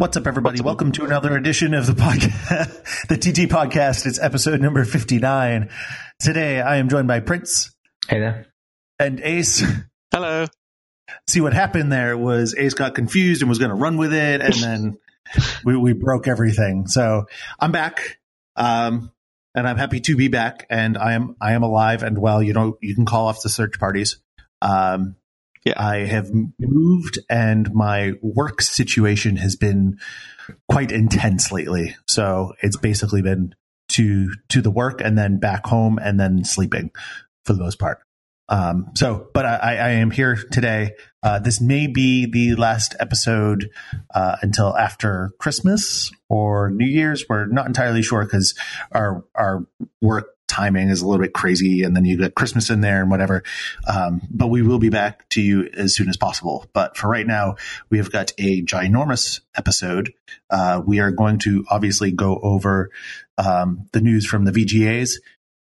What's up, everybody? Welcome to another edition of the podcast, the TT podcast. It's episode number 59. Today, I am joined by Prince Hey there. and Ace. Hello. See what happened there was Ace got confused and was going to run with it, and then we, we broke everything. So I'm back, um, and I'm happy to be back, and I am I am alive and well. You know, you can call off the search parties. Um, Yeah. I have moved, and my work situation has been quite intense lately. So it's basically been to to the work and then back home and then sleeping for the most part. Um, so, but I, I am here today. Uh, this may be the last episode uh, until after Christmas or New Year's. We're not entirely sure because our our work timing is a little bit crazy, and then you get Christmas in there and whatever. Um, but we will be back to you as soon as possible. But for right now, we have got a ginormous episode. Uh, we are going to obviously go over um, the news from the VGAs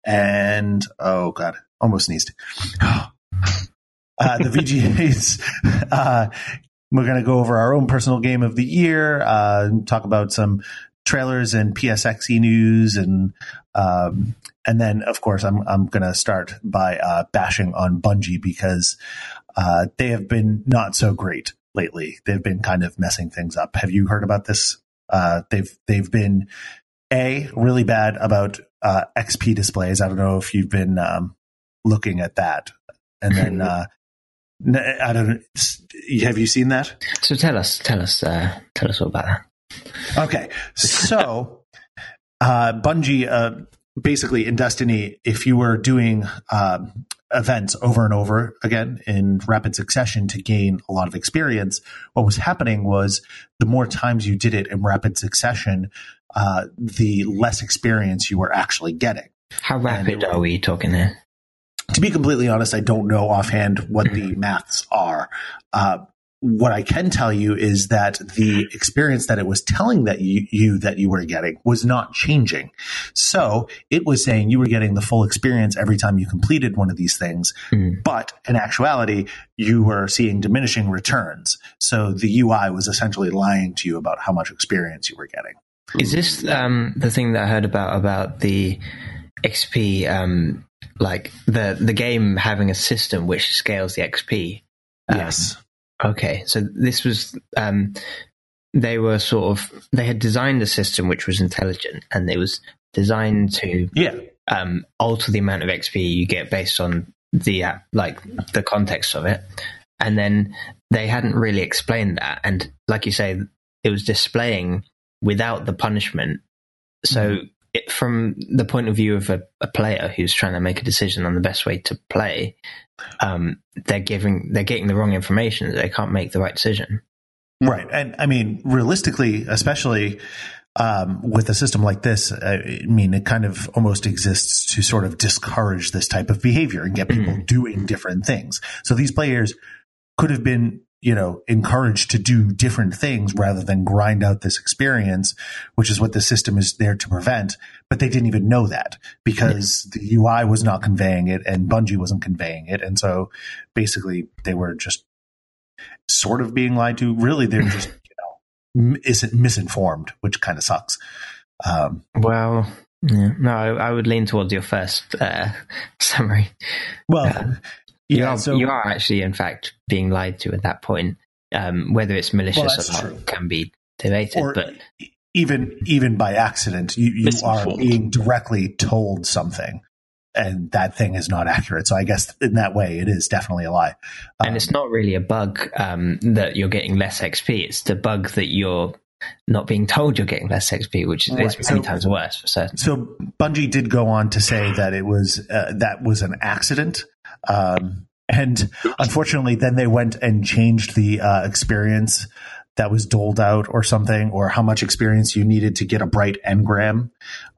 and oh god, almost sneezed. uh, the VGAs. Uh, we're going to go over our own personal game of the year, uh, talk about some trailers and PSXE news, and um, and then of course I'm I'm going to start by uh, bashing on Bungie because uh, they have been not so great lately. They've been kind of messing things up. Have you heard about this? Uh, they've they've been a really bad about uh, XP displays. I don't know if you've been um, looking at that, and then uh, I don't. Have you seen that? So tell us, tell us, uh, tell us all about that. Okay, so uh, Bungie, uh, basically in Destiny, if you were doing um, events over and over again in rapid succession to gain a lot of experience, what was happening was the more times you did it in rapid succession, uh, the less experience you were actually getting. How rapid are we talking here? To be completely honest, I don't know offhand what the maths are. Uh, what I can tell you is that the experience that it was telling that you, you that you were getting was not changing. So it was saying you were getting the full experience every time you completed one of these things, Mm. but in actuality, you were seeing diminishing returns. So the UI was essentially lying to you about how much experience you were getting. Is this um, the thing that I heard about about the XP, um, like the the game having a system which scales the XP? Um, yes. Okay, so this was um, they were sort of they had designed a system which was intelligent and it was designed to Yeah. um, alter the amount of XP you get based on the uh, like the context of it, and then they hadn't really explained that, and like you say, it was displaying without the punishment. So, it, from the point of view of a, a player who's trying to make a decision on the best way to play, um, they're giving they're getting the wrong information. They can't make the right decision. Right. And I mean, realistically, especially um, with a system like this, I mean, it kind of almost exists to sort of discourage this type of behavior and get people doing different things. So these players could have been, you know, encouraged to do different things rather than grind out this experience, which is what the system is there to prevent. But they didn't even know that because the UI was not conveying it and Bungie wasn't conveying it. And so basically they were just sort of being lied to. Really, they're just you know m- isn't misinformed, which kind of sucks. Um, Well, yeah, no, I, I would lean towards your first uh, summary. well, You yeah. are, so you are actually, in fact, being lied to at that point. Um, whether it's malicious that's or not true. can be debated. or but even even by accident, you, you are being directly told something, and that thing is not accurate. So I guess in that way, it is definitely a lie. Um, and it's not really a bug um, that you're getting less XP. It's the bug that you're not being told you're getting less XP, which is Right. many So- times worse for certain. So Bungie did go on to say that it was uh, that was an accident, um, and unfortunately, then they went and changed the uh, experience that was doled out, or something, or how much experience you needed to get a bright engram,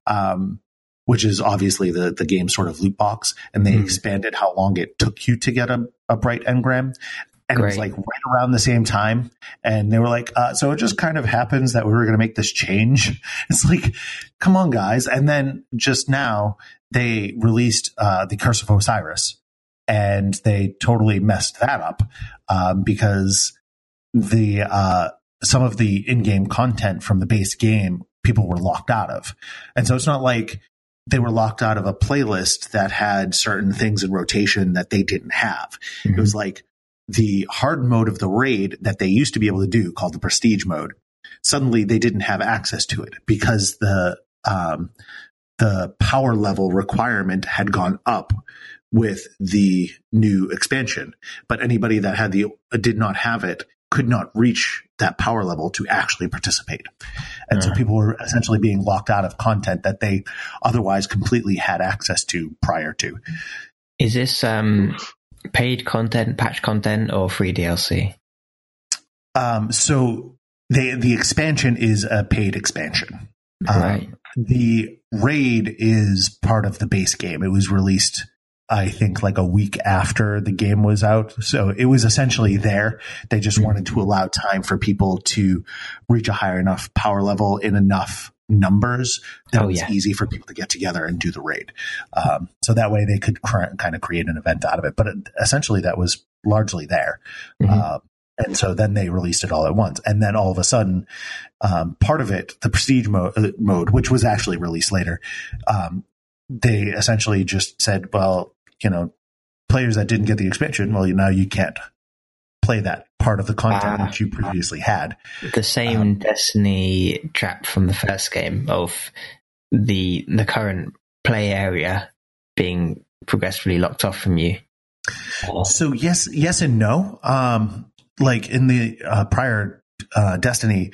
um, which is obviously the the game sort of loot box, and they Hmm. expanded how long it took you to get a, a bright engram. And it was like right around the same time. And they were like, uh, so it just kind of happens that we were going to make this change. It's like, come on, guys. And then just now they released uh, the Curse of Osiris and they totally messed that up um, because the uh, some of the in-game content from the base game people were locked out of. And so it's not like they were locked out of a playlist that had certain things in rotation that they didn't have. Mm-hmm. It was like the hard mode of the raid that they used to be able to do called the prestige mode. Suddenly they didn't have access to it because the, um, the power level requirement had gone up with the new expansion. But anybody that had the, did not have it could not reach that power level to actually participate. And uh-huh. so people were essentially being locked out of content that they otherwise completely had access to prior to. Is this um, paid content, patch content, or free DLC? Um, so they, the expansion is a paid expansion. Right. Um, the raid is part of the base game. It was released I think like a week after the game was out. So it was essentially there. They just wanted to allow time for people to reach a higher enough power level in enough numbers that oh, was yeah. easy for people to get together and do the raid. Um, so that way they could cr- kind of create an event out of it. But it, essentially that was largely there. Mm-hmm. Uh, and so then they released it all at once. And then all of a sudden, um, part of it, the prestige mo- uh, mode, which was actually released later, um, they essentially just said, well, you know, players that didn't get the expansion, well, you, now you can't play that part of the content uh, that you previously had. The same um, Destiny trap from the first game of the the current play area being progressively locked off from you. So yes, yes and no. Um, like in the uh, prior uh, Destiny,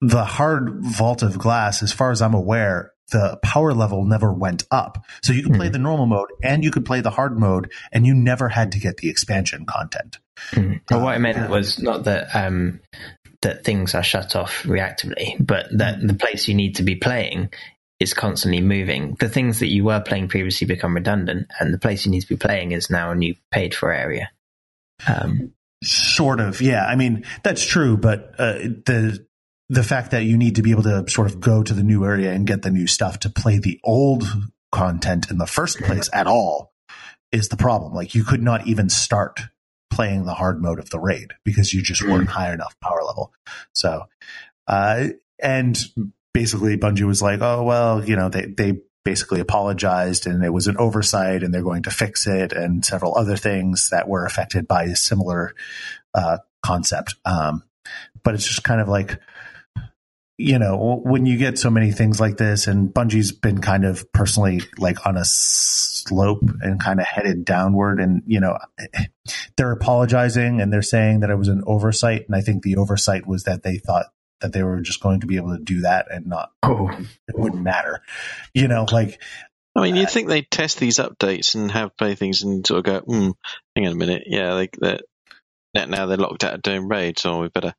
the hard vault of glass, as far as I'm aware, the power level never went up. So you could play mm-hmm. the normal mode and you could play the hard mode and you never had to get the expansion content. Mm-hmm. Well, what I meant was not that, um, that things are shut off reactively, but that mm-hmm. the place you need to be playing is constantly moving. The things that you were playing previously become redundant and the place you need to be playing is now a new paid for area. Um, sort of, yeah. I mean, that's true, but uh, the the fact that you need to be able to sort of go to the new area and get the new stuff to play the old content in the first place at all is the problem. Like you could not even start playing the hard mode of the raid because you just weren't mm. high enough power level. So, uh, and basically Bungie was like, oh, well, you know, they, they basically apologized and it was an oversight and they're going to fix it and several other things that were affected by a similar, uh, concept. Um, but it's just kind of like, you know, when you get so many things like this, and Bungie's been kind of personally like on a slope and kind of headed downward, and you know, they're apologizing and they're saying that it was an oversight, and I think the oversight was that they thought that they were just going to be able to do that and not, oh, it wouldn't matter, you know, like. I mean, you'd think they'd test these updates and have play things and sort of go, hmm, hang on a minute, yeah, like that now they're locked out of doing raids, so we better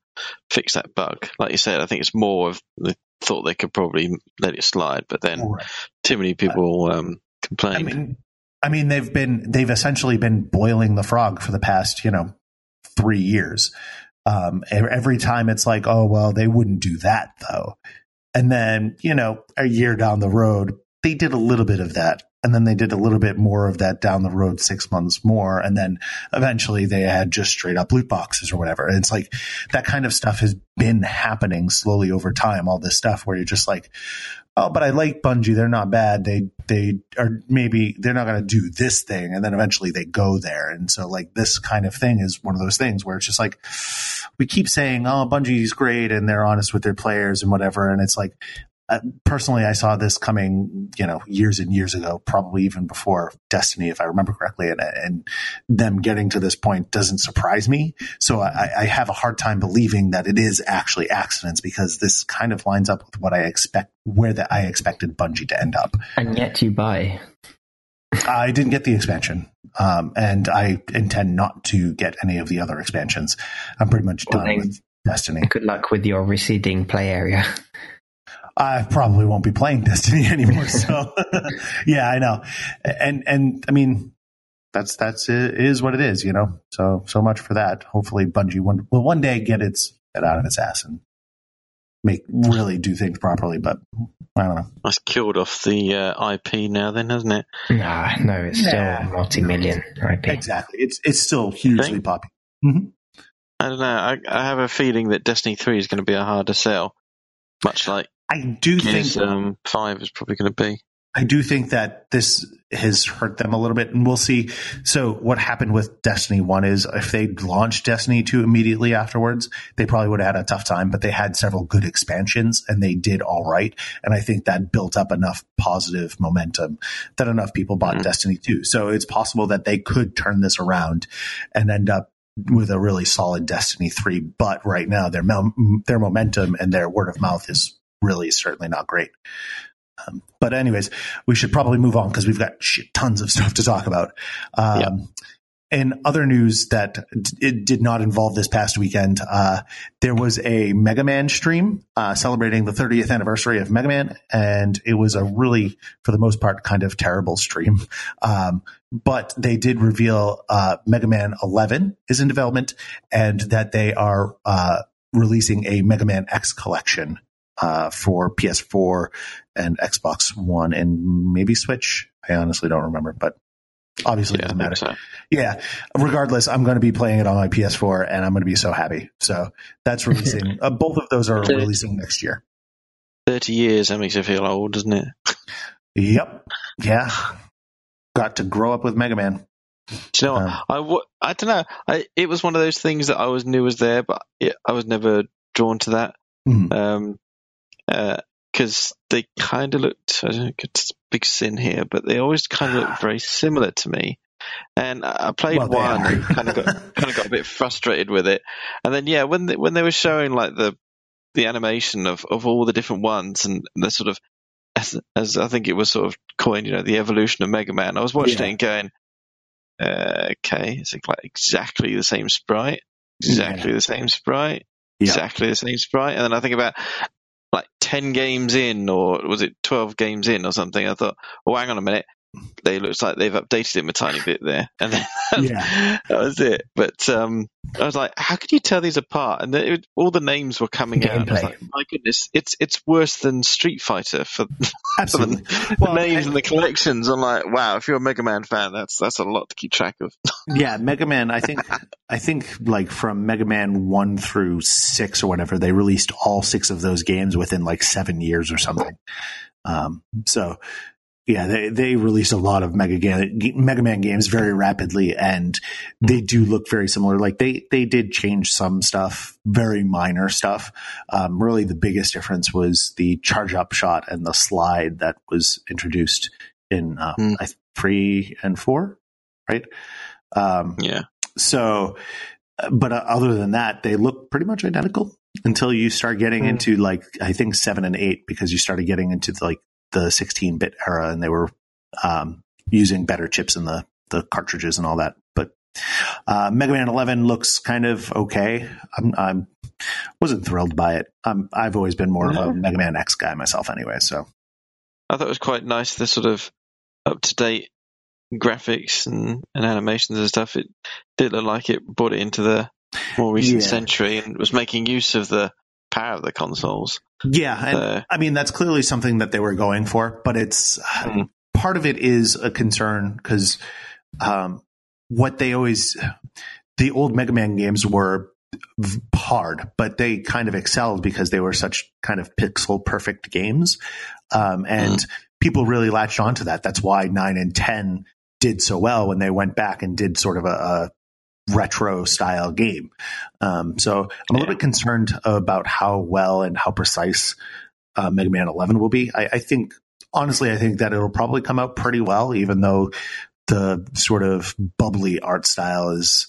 fix that bug. Like you said, I think it's more of the thought they could probably let it slide, but then right. too many people um, complain. I mean, I mean, they've been they've essentially been boiling the frog for the past you know three years. Um, every time it's like, oh well, they wouldn't do that though, and then you know a year down the road, they did a little bit of that and then they did a little bit more of that down the road six months more. And then eventually they had just straight up loot boxes or whatever. And it's like that kind of stuff has been happening slowly over time. All this stuff where you're just like, oh, but I like Bungie. They're not bad. They, they are maybe they're not going to do this thing. And then eventually they go there. And so like this kind of thing is one of those things where it's just like, we keep saying, oh, Bungie's great and they're honest with their players and whatever. And it's like, uh, personally, I saw this coming, you know, years and years ago, probably even before Destiny, if I remember correctly, and, and them getting to this point doesn't surprise me. So I, I, have a hard time believing that it is actually accidents because this kind of lines up with what I expect, where that I expected Bungie to end up. And yet you buy. I didn't get the expansion, um, and I intend not to get any of the other expansions. I'm pretty much well, done with Destiny. Good luck with your receding play area. I probably won't be playing Destiny anymore. So yeah, I know. And, and I mean, that's, that's, it is what it is, you know? So, so much for that. Hopefully Bungie one, will one day get its head out of its ass and make, really do things properly, but I don't know. That's killed off the uh, IP now then, hasn't it? Nah, no, it's still multi-million IP. Exactly. It's, it's still hugely popular. Mm-hmm. I don't know. I, I have a feeling that Destiny Three is going to be a harder sell, much like I do Gears think um, Five is probably going to be. I do think that this has hurt them a little bit, and we'll see. So, what happened with Destiny 1 is if they'd launched Destiny 2 immediately afterwards, they probably would have had a tough time, but they had several good expansions and they did all right. And I think that built up enough positive momentum that enough people bought Mhm. Destiny 2. So, it's possible that they could turn this around and end up with a really solid Destiny 3. But right now, their, mom- their momentum and their word of mouth is really certainly not great. Um, but anyways, we should probably move on because we've got shit tons of stuff to talk about. Um, Yeah. And other news that d- it did not involve this past weekend, uh, there was a Mega Man stream uh, celebrating the 30th anniversary of Mega Man, and it was a really, for the most part, kind of terrible stream. Um, but they did reveal uh, Mega Man 11 is in development, and that they are uh, releasing a Mega Man X collection uh, for PS4 and Xbox One and maybe Switch. I honestly don't remember, but obviously it Yeah, I doesn't matter. so. Yeah. Regardless, I'm going to be playing it on my PS4 and I'm going to be so happy. So that's releasing. uh, both of those are Okay. releasing next year. Thirty years that makes you feel old, doesn't it? Yep. Yeah. Got to grow up with Mega Man. Do you know what? Um, I—I don't know. I, it was one of those things that I always knew was there, but it, I was never drawn to that. Mhm. Um, because they kind of looked, I don't know, it's a big sin here, but they always kind of looked very similar to me. And I played Well, one and kind of got kind of got a bit frustrated with it. And then yeah, when they, when they were showing like the the animation of, of all the different ones and the sort of as, as I think it was sort of coined, you know, the evolution of Mega Man. I was watching Yeah. it and going, uh, okay, it's like exactly the same sprite, exactly the same sprite, Yeah. exactly the same sprite. And then I think about like 10 games in, or was it 12 games in or something? I thought, oh, hang on a minute. They looks like they've updated him a tiny bit there, and then Yeah. that was it. But um, I was like, how could you tell these apart? And it, all the names were coming out. I was like, my goodness, it's it's worse than Street Fighter for, for the, Absolutely. the names I- and the collections. I'm like, wow, if you're a Mega Man fan, that's that's a lot to keep track of. yeah, Mega Man. I think I think like from Mega Man one through six or whatever, they released all six of those games within like seven years or something. Um, so yeah, they they released a lot of Mega Ga- Mega Man games very rapidly, and they do look very similar. Like they they did change some stuff, very minor stuff. Um, really, the biggest difference was the charge up shot and the slide that was introduced in uh, Hmm. I, three and four, right? Um, Yeah, so, but uh, other than that, they look pretty much identical until you start getting Hmm. into like I think seven and eight because you started getting into like the 16 bit era and they were um, using better chips in the the cartridges and all that. But uh, Mega Man 11 looks kind of okay. I'm, I'm wasn't thrilled by it. I'm, I've always been more of a Mega Man X guy myself, anyway. So I thought it was quite nice the sort of up to date graphics and, and animations and stuff. It did look like it brought it into the more recent Yeah. century and was making use of the power of the consoles. yeah, and So, I mean, that's clearly something that they were going for, but it's Mm. part of it is a concern because um, what they always, the old Mega Man games were hard, but they kind of excelled because they were such kind of pixel perfect games. Um, and people really latched onto that. That's why nine and 10 did so well when they went back and did sort of a, a retro style game. Um, so I'm a little Yeah. bit concerned about how well and how precise uh, Mega Man 11 will be. I, I think, honestly, I think that it'll probably come out pretty well, even though the sort of bubbly art style is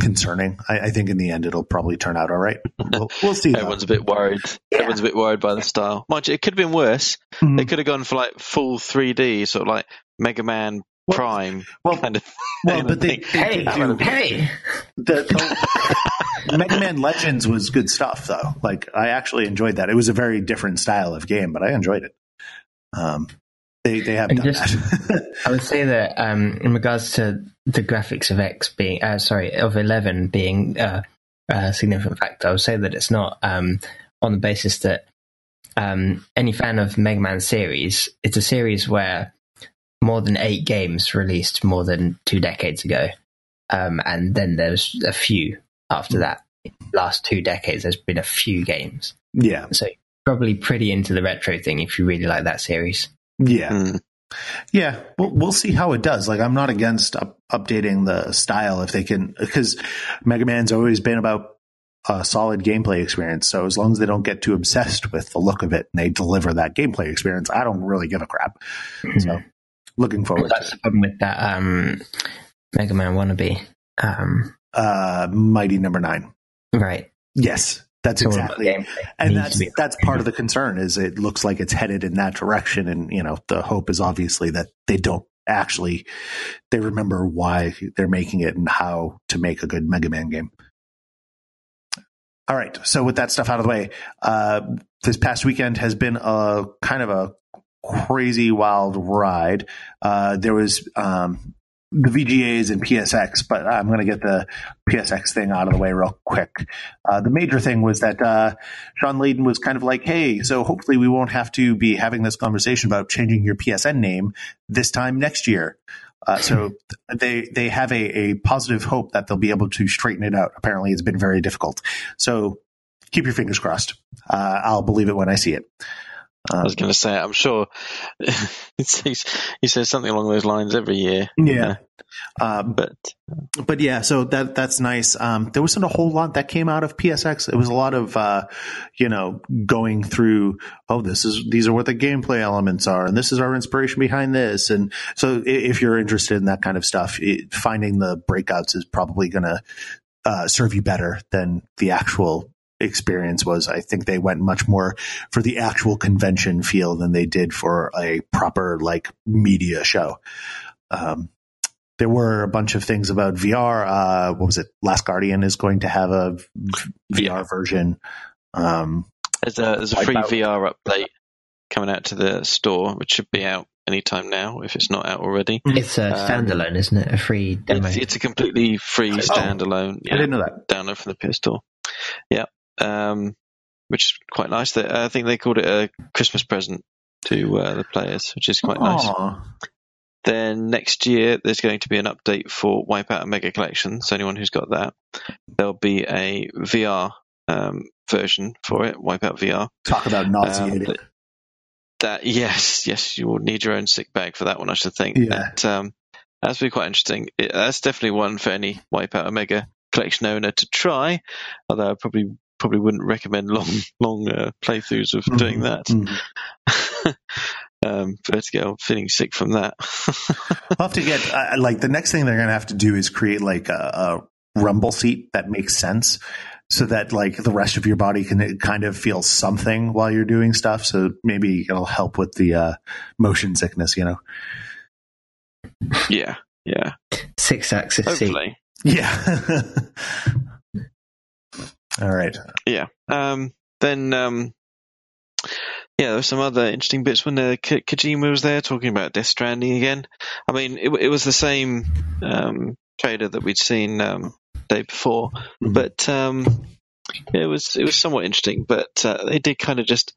concerning. I, I think in the end it'll probably turn out all right. We'll, we'll see. though. Everyone's a bit worried. Yeah. Everyone's a bit worried by the style. Mind you, it could have been worse. Mhm. They could have gone for like full 3D, sort of like Mega Man Well- Prime well, kind of. well, but they, thing. they Hey, did do- hey! the, the Mega Man Legends was good stuff, though. Like I actually enjoyed that. It was a very different style of game, but I enjoyed it. Um, they they have And done just- that. I would say that um, in regards to the graphics of X being, uh, sorry, of 11 being uh, a significant factor, I would say that it's not um, on the basis that um, any fan of Mega Man series, it's a series where more than eight games released more than two decades ago. Um, and then there's a few after that. Last two decades, there's been a few games. Yeah, So probably pretty into the retro thing if you really like that series. yeah, Mm. yeah. We'll, we'll see how it does. Like, I'm not against up, updating the style if they can, because Mega Man's always been about a solid gameplay experience. So as long as they don't get too obsessed with the look of it and they deliver that gameplay experience, I don't really give a crap. So looking forward That's to the problem with that um, Mega Man wannabe. Um, uh, Mighty Number Nine. right. Yes, that's about exactly. and that's that's part of the concern is it looks like it's headed in that direction and you know the hope is obviously that they don't actually they remember why they're making it and how to make a good mega man game all right so with that stuff out of the way uh, this past weekend has been a kind of a crazy wild ride uh, there was um, the VGAs and PSX, but I'm going to get the PSX thing out of the way real quick. Uh, the major thing was that uh, Shawn Layden was kind of like, "Hey, so hopefully we won't have to be having this conversation about changing your PSN name this time next year." Uh, so they they have a, a positive hope that they'll be able to straighten it out. Apparently, it's been very difficult. So keep your fingers crossed. Uh, I'll believe it when I see it. I was going to say, I'm sure he says something along those lines every year. Yeah. Um, But but yeah, so that that's nice. Um, there wasn't a whole lot that came out of PSX. It was a lot of uh, you know going through. Oh, this is these are what the gameplay elements are, and this is our inspiration behind this. And so, if you're interested in that kind of stuff, it, finding the breakouts is probably going to uh, serve you better than the actual experience was. I think they went much more for the actual convention feel than they did for a proper like media show. Um, there were a bunch of things about VR. Uh, what was it? Last Guardian is going to have a VR Yeah. version. Um, there's a, there's a free that- VR update coming out to the store, which should be out anytime now if it's not out already. It's a Um, standalone, isn't it? A free demo. It's, it's a completely free Oh. standalone. I didn't know that. download from the PS Store. Yeah, um, which is quite nice. That I think they called it a Christmas present to uh, the players, which is quite nice. Then next year, there's going to be an update for Wipeout Omega Collection. So anyone who's got that, there'll be a VR um, version for it, Wipeout VR. Talk about Um, nauseating. that, that- yes, yes, you will need your own sick bag for that one, I should think. Yeah. But, um, that's be quite interesting. It, that's definitely one for any Wipeout Omega collection owner to try. Although I probably probably wouldn't recommend long long uh, playthroughs of doing that. Mhm. um, but yeah, I'm feeling sick from that. I'll have to get uh, like the next thing they're going to have to do is create like a, a rumble seat that makes sense so that like the rest of your body can kind of feel something while you're doing stuff so maybe it'll help with the uh, motion sickness you know yeah, yeah. Six axis seat. Hopefully, yeah all right yeah. Um, then um, yeah, there were some other interesting bits when uh, Ko- Kojima was there talking about Death Stranding again. I mean, it, it was the same um, trailer that we'd seen um, day before, Mhm. but um, it was it was somewhat interesting. But uh, they did kind of just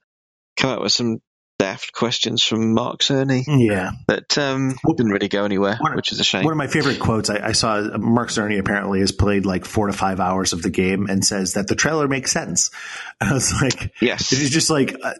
come out with some daft questions from Mark Cerny yeah that um, Well, didn't really go anywhere, one- which is a shame. One of my favorite quotes I, I saw Mark Cerny apparently has played like four to five hours of the game and says that the trailer makes sense. And I was like, yes, it's just like, uh,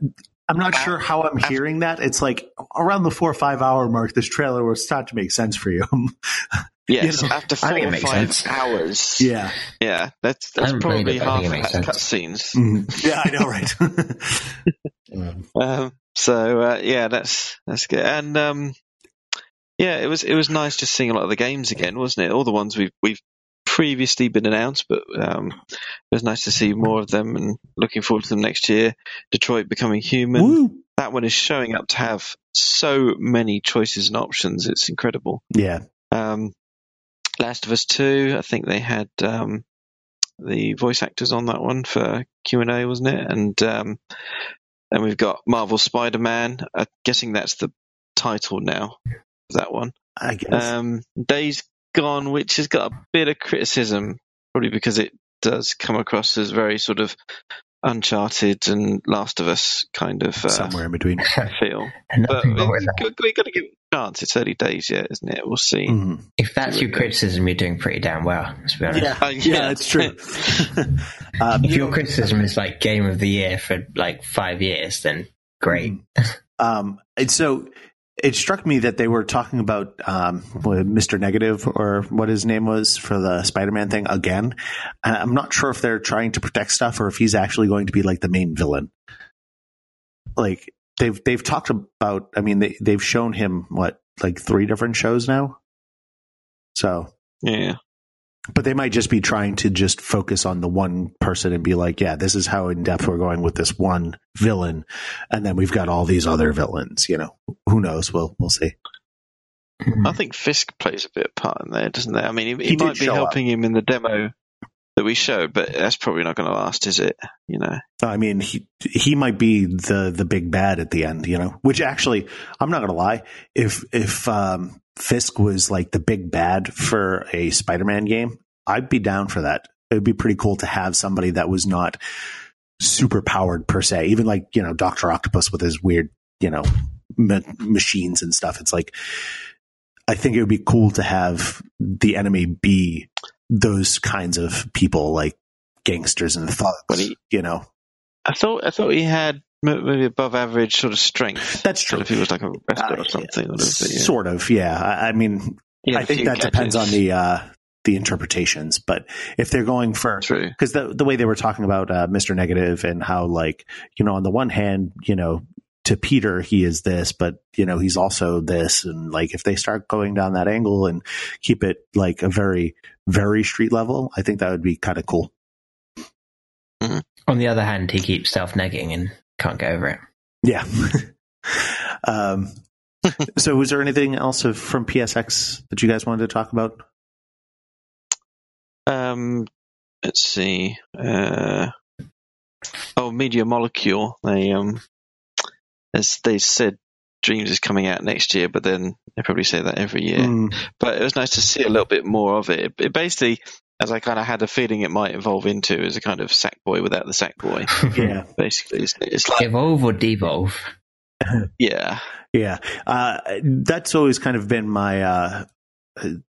I'm not sure how I'm hearing that. It's like around the four or five hour mark, this trailer will start to make sense for you. yes. you know, After I four think it or makes five sense. hours, yeah. yeah, that's that's haven't probably it, half think it makes of sense. cutscenes. Mhm. Yeah, I know, right? Um, so uh, yeah, that's that's good. And um, yeah, it was it was nice just seeing a lot of the games again, wasn't it? All the ones we've we've previously been announced, but um, it was nice to see more of them. And looking forward to them next year. Detroit becoming human. Woo. That one is showing up to have so many choices and options. It's incredible. Yeah. Um, Last of Us Two, I think they had um, the voice actors on that one for Q and A, wasn't it? And um, and we've got Marvel Spider Man. I'm guessing that's the title now. That one. I guess. Um, Days Gone, which has got a bit of criticism, probably because it does come across as very sort of Uncharted and Last of Us kind of uh, Somewhere in between. feel. But Nothing wrong with that. we got to give chance. It's early days yet, isn't it? We'll see. Mhm. If that's your criticism, you're doing pretty damn well. To be honest. Yeah, Oh, yeah, yeah. it's true. um, If your criticism is like game of the year for like five years, then great. Um, and so it struck me that they were talking about um, Mr. Negative or what his name was for the Spider-Man thing again. And I'm not sure if they're trying to protect stuff or if he's actually going to be like the main villain. Like they've they've talked about. I mean, they they've shown him what like three different shows now. So, Yeah. but they might just be trying to just focus on the one person and be like, yeah, this is how in depth we're going with this one villain, and then we've got all these other villains. You know, who knows? We'll we'll see. Mm-hmm. I think Fisk plays a bit of part in there, doesn't there? I mean, he, He he might be show up. helping him in the demo that we showed, but that's probably not going to last, is it? You know. I mean, he he might be the the big bad at the end. You know, which actually, I'm not gonna lie. If if um, Fisk was like the big bad for a Spider-Man game, I'd be down for that. It would be pretty cool to have somebody that was not super powered per se. Even like you know Doctor Octopus with his weird you know ma- machines and stuff. It's like I think it would be cool to have the enemy be those kinds of people, like gangsters and thugs. Well, he- you know, I thought I thought he had maybe above average sort of strength. that's true. If he was like a wrestler Uh, or something. Or whatever, yeah. Sort of, yeah. I, I mean, He had think few that depends on the uh, the interpretations. But if they're going for because the the way they were talking about uh, Mr. Negative and how like you know on the one hand you know to Peter he is this, but you know he's also this, and like if they start going down that angle and keep it like a very very street level, I think that would be kind of cool. On the other hand, he keeps self negging and can't get over it. Yeah. um, so was there anything else of, from PSX that you guys wanted to talk about? Um, let's see. Uh, oh, Media Molecule. They um, as they said, Dreams is coming out next year, but then they probably say that every year. Mm, But it was nice to see a little bit more of it. It, it basically, as I kind of had a feeling it might evolve into, is a kind of sack boy without the sack boy. yeah. Basically, isn't? It's like Evolve or devolve? yeah, Yeah, uh, that's always kind of been my. Uh,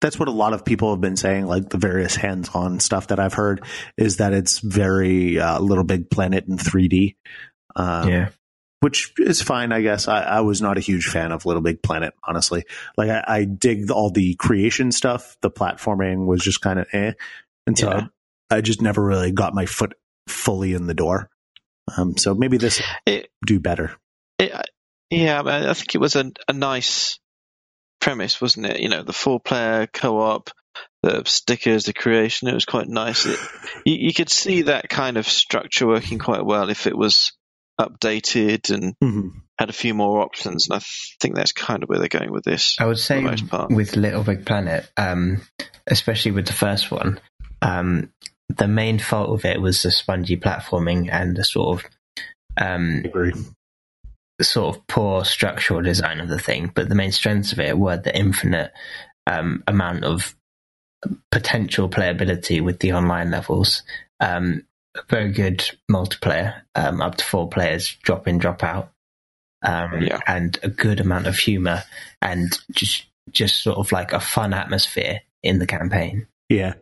that's what a lot of people have been saying. Like the various hands-on stuff that I've heard is that it's very uh, Little Big Planet in 3D, um, yeah. Which is fine, I guess. I, I was not a huge fan of Little Big Planet, honestly. Like I, I dig all the creation stuff. The platforming was just kind of eh, and so Yeah. I just never really got my foot fully in the door. Um, so maybe this it, do better. it, yeah. I, I think it was a, a nice premise, wasn't it? You know, the four-player co-op, the stickers, the creation. It was quite nice. It, you, you could see that kind of structure working quite well if it was updated and Mhm. had a few more options. And I think that's kind of where they're going with this. I would for say the most part. with Little Big Planet, um, especially with the first one, um, the main fault of it was the spongy platforming and the sort of um, I agree. sort of poor structural design of the thing. But the main strengths of it were the infinite um, amount of potential playability with the online levels. Um, a very good multiplayer, um, up to four players, drop in, drop out, um, Yeah. and a good amount of humor and just just sort of like a fun atmosphere in the campaign. Yeah.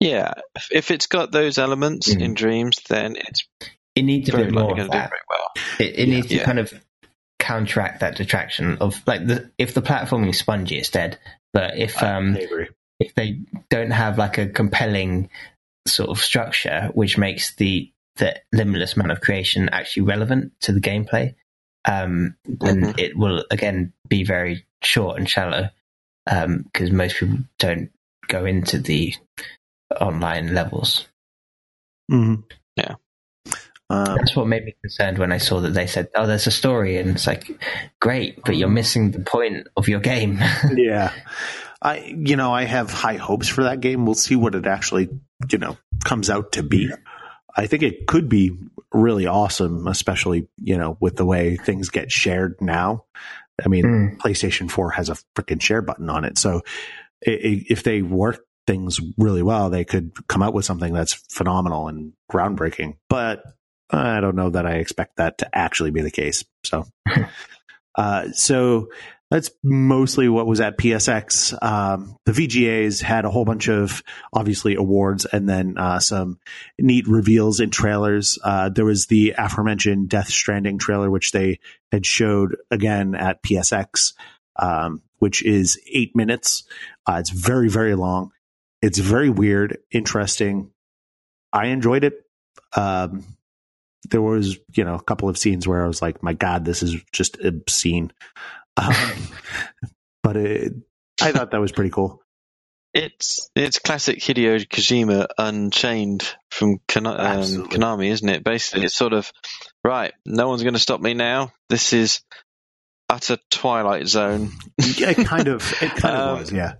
Yeah, if, if it's got those elements Mm. in Dreams, then it's It needs a bit more of to do that. well. It, it needs to Yeah. kind of counteract that detraction of like the, if the platforming is spongy, it's dead. But if um, if they don't have like a compelling sort of structure which makes the the limitless amount of creation actually relevant to the gameplay, um, then Mhm. it will again be very short and shallow because most people don't go into the online levels. Mm-hmm. Yeah. Um, That's what made me concerned when I saw that they said, "Oh, there's a story," and it's like, great, but you're missing the point of your game. yeah. I, you know, I have high hopes for that game. We'll see what it actually, you know, comes out to be. I think it could be really awesome, especially, you know, with the way things get shared now. I mean, Mm. PlayStation 4 has a freaking share button on it. So i- i- if they work things really well, they could come out with something that's phenomenal and groundbreaking. But I don't know that I expect that to actually be the case. So, uh, so that's mostly what was at PSX. Um, the VGAs had a whole bunch of obviously awards and then uh, some neat reveals in trailers. Uh, there was the aforementioned Death Stranding trailer, which they had showed again at PSX, um, which is eight minutes. Uh, it's very, very long. It's very weird, interesting. I enjoyed it. Um, there was, you know, a couple of scenes where I was like, my God, this is just obscene. Um, but it, I thought that was pretty cool. It's it's classic Hideo Kojima Unchained from Kon- um, Konami, isn't it? Basically, it's sort of right. No one's going to stop me now. This is utter Twilight Zone. Yeah, it kind of, it kind of Um, was, yeah.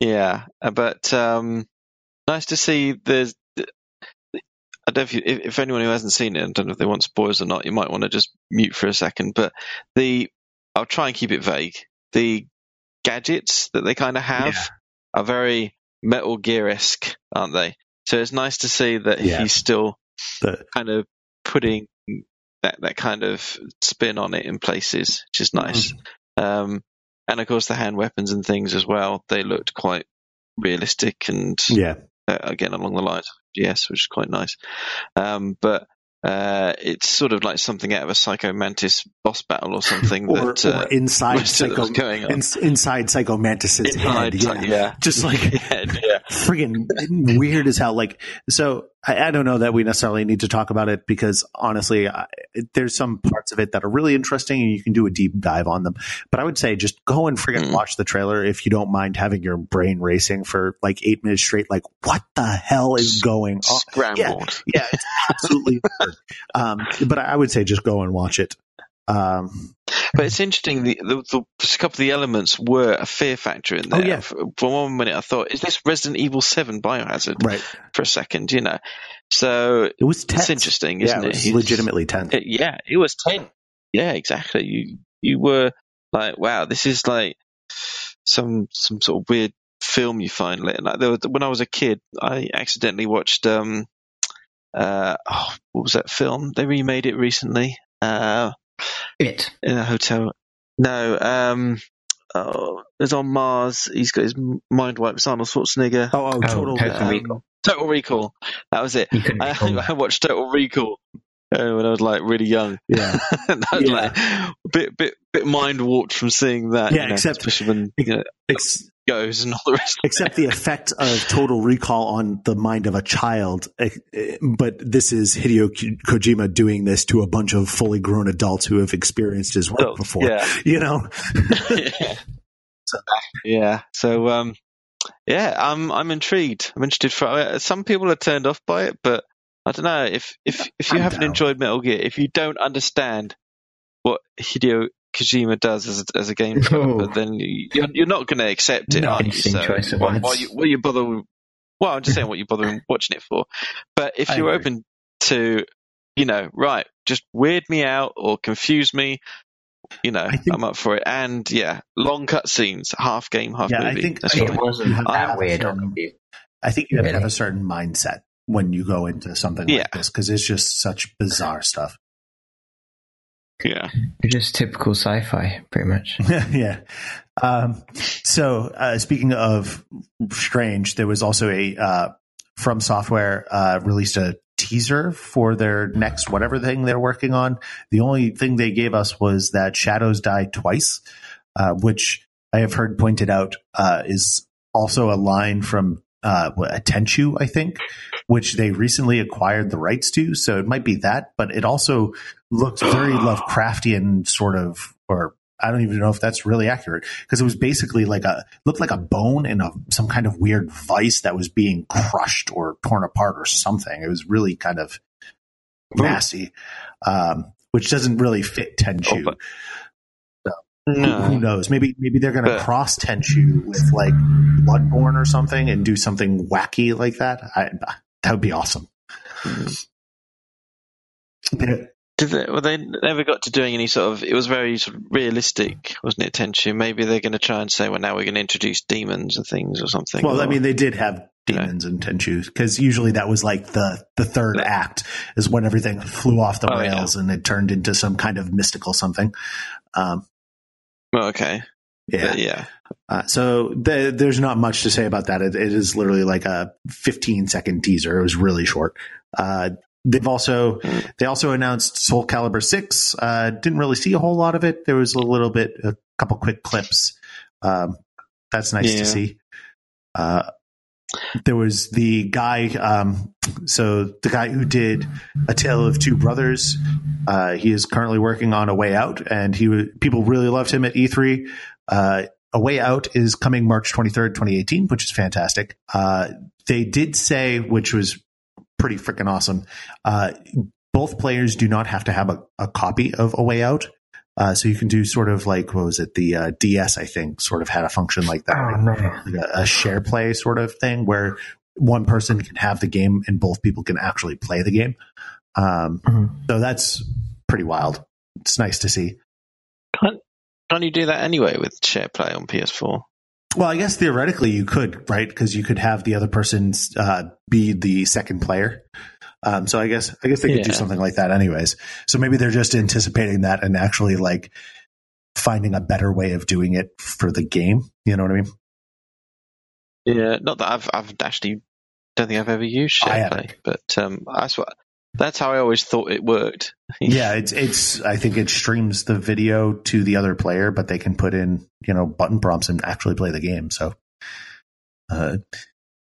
Yeah, uh, but um, nice to see. There's. I don't know if, you, if if anyone who hasn't seen it, I don't know if they want spoilers or not. You might want to just mute for a second. But the I'll try and keep it vague. The gadgets that they kind of have Yeah. are very Metal Gear esque, aren't they? So it's nice to see that Yeah. he's still The, kind of putting that that kind of spin on it in places, which is nice. Um, and of course, the hand weapons and things as well. They looked quite realistic and yeah. uh, again along the lines of yes, which is quite nice. Um, but uh, it's sort of like something out of a Psycho Mantis boss battle or something Or, that uh, or inside most Psycho, going on. ins- inside Psycho Mantis's head. Yeah. yeah. Just like yeah, yeah. Friggin' weird as hell. Like, so I, I don't know that we necessarily need to talk about it because honestly, I, there's some parts of it that are really interesting and you can do a deep dive on them. But I would say just go and friggin' Mm. watch the trailer if you don't mind having your brain racing for like eight minutes straight. Like, what the hell is going on? Scrambled. Yeah, it's absolutely. um, but I would say just go and watch it. Um, But it's interesting. The, the, the a couple of the elements were a fear factor in Oh, there. yeah. For, for one minute, I thought, "Is this Resident Evil Seven Biohazard?" right. For a second, you know. So It was tense. it's interesting, isn't it it? was It's- legitimately tense. it- yeah, it was ten. Yeah, exactly. You you were like, wow, this is like some some sort of weird film you find later. Like there was, when I was a kid, I accidentally watched um uh oh, what was that film? They remade it recently. Uh, It. in a hotel. No, um, oh, it's on Mars. He's got his mind wipes. Arnold Schwarzenegger. Oh, oh, total. Total um, Recall. Total Recall. That was it. I. I watched Total Recall uh, when I was like really young. yeah. and I was Yeah. like a bit, bit, bit mind warped from seeing that. Yeah, you know, except- especially when you know, Ex- goes and all the rest. except the effect of total recall on the mind of a child. Eh, eh, But this is Hideo Kojima doing this to a bunch of fully grown adults who have experienced his work before. Yeah. You know, yeah. yeah. So, um, yeah, I'm I'm intrigued. I'm interested. For uh, some people are turned off by it, but I don't know if if if you I'm haven't down. enjoyed Metal Gear, if you don't understand what Hideo Kojima does as a, as a game developer, Oh. then you- you're you're not going to accept it. No, are you? So, choice of why, words. why you, what you bother? Well, I'm just saying what you bother watching it for. But if I you're agree. open to, you know, right, just weird me out or confuse me, you know, I think- I'm up for it. And yeah, long cutscenes, half game, half Yeah, I movie. think- That's I think It wasn't You have to that have weird a on certain- I think you have to have a certain mindset when you go into something Yeah. like this because it's just such bizarre stuff. Yeah. It's just typical sci-fi, pretty much. yeah. Um, so uh, speaking of strange, there was also a uh, FromSoftware uh, released a teaser for their next whatever thing they're working on. The only thing they gave us was that Shadows Die Twice, uh, which I have heard pointed out uh, is also a line from uh, what, Tenchu, I think, which they recently acquired the rights to. So it might be that, but it also looked very Lovecraftian sort of, or I don't even know if that's really accurate because it was basically like a looked like a bone in a some kind of weird vice that was being crushed or torn apart or something. It was really kind of nasty, um, which doesn't really fit Tenchu. Oh, but- Who- Who knows? Maybe maybe they're going to cross Tenchu with like Bloodborne or something and do something wacky like that. I, that would be awesome. Yeah. Did they, well, they never got to doing any sort of. It was very sort of realistic, wasn't it? Tenchu. Maybe they're going to try and say, well, now we're going to introduce demons and things or something. Well, I mean, they did have demons and Tenchu because usually that was like the the third Yeah. act is when everything flew off the Oh, yeah. rails and it turned into some kind of mystical something. Um, Well, okay. Yeah. But yeah. Uh, so the, there's not much to say about that. It, it is literally like a 15 second teaser. It was really short. Uh, they've also they also announced Soul Calibur six. Uh, didn't really see a whole lot of it. There was a little bit, a couple quick clips. Um, that's nice Yeah. to see. Uh, there was the guy. Um, so the guy who did A Tale of Two Brothers. Uh, he is currently working on A Way Out, and he people really loved him at E3. Uh, a Way Out is coming March 23rd, 2018, which is fantastic. Uh, they did say, which was pretty freaking awesome, uh, both players do not have to have a, a copy of A Way Out. Uh, so you can do sort of like, what was it? The uh, DS, I think, sort of had a function like that. Oh no. Like a, a share play sort of thing where one person can have the game and both people can actually play the game. Um, Mhm. so that's pretty wild. It's nice to see. Can't, can't you do that anyway with share play on PS4? Well, I guess theoretically you could, right? Because you could have the other person uh, be the second player. Um, so I guess I guess they could do something like that, anyways. So maybe they're just anticipating that and actually like finding a better way of doing it for the game. You know what I mean? Yeah, not that I've I've actually don't think I've ever used I share play, but um, that's what that's how I always thought it worked. yeah, it's it's. I think it streams the video to the other player, but they can put in you know button prompts and actually play the game. So, uh,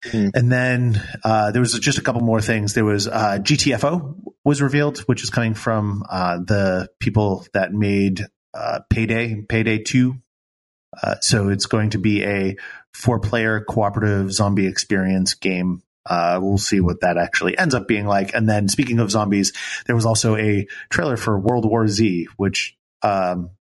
Hmm. and then uh, there was just a couple more things. There was uh, GTFO was revealed, which is coming from uh, the people that made uh, Payday, Payday Two. Uh, so it's going to be a four-player cooperative zombie experience game. Uh, we'll see what that actually ends up being like. And then, speaking of zombies, there was also a trailer for World War Z, which um,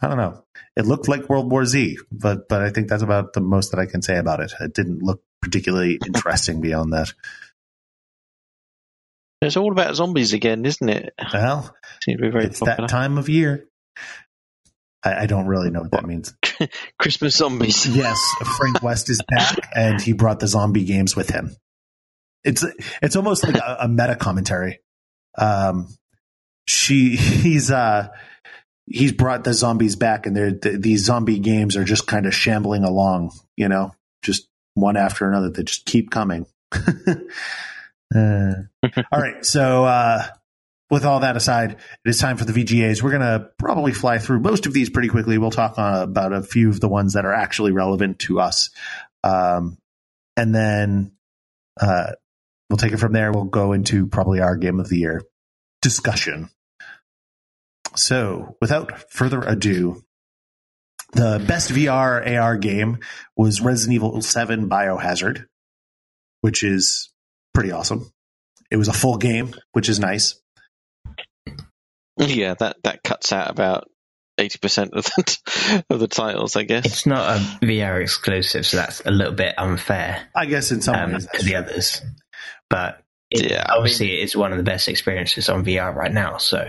I don't know. It looked like World War Z, but but I think that's about the most that I can say about it. It didn't look particularly interesting beyond that. It's all about zombies again, isn't it? Well, Seems to be very it's popular. that time of year. I, I don't really know what that means. Christmas zombies. Yes, Frank West is back, and he brought the zombie games with him. It's it's almost like a, a meta commentary. Um, she he's uh he's brought the zombies back, and they're th- these zombie games are just kind of shambling along, you know, just one after another. They just keep coming. Uh, all right, so uh, with all that aside, it is time for the VGAs. We're going to probably fly through most of these pretty quickly. We'll talk uh, about a few of the ones that are actually relevant to us. Um, and then uh, we'll take it from there. We'll go into probably our game of the year discussion. So, without further ado, the best VR AR game was Resident Evil 7 Biohazard, which is pretty awesome. It was a full game, which is nice. Yeah, that that cuts out about eighty percent of the of the titles, I guess. It's not a VR exclusive, so that's a little bit unfair I guess in some um, ways. to the others. But it, Yeah, I obviously, it's one of the best experiences on VR right now. So,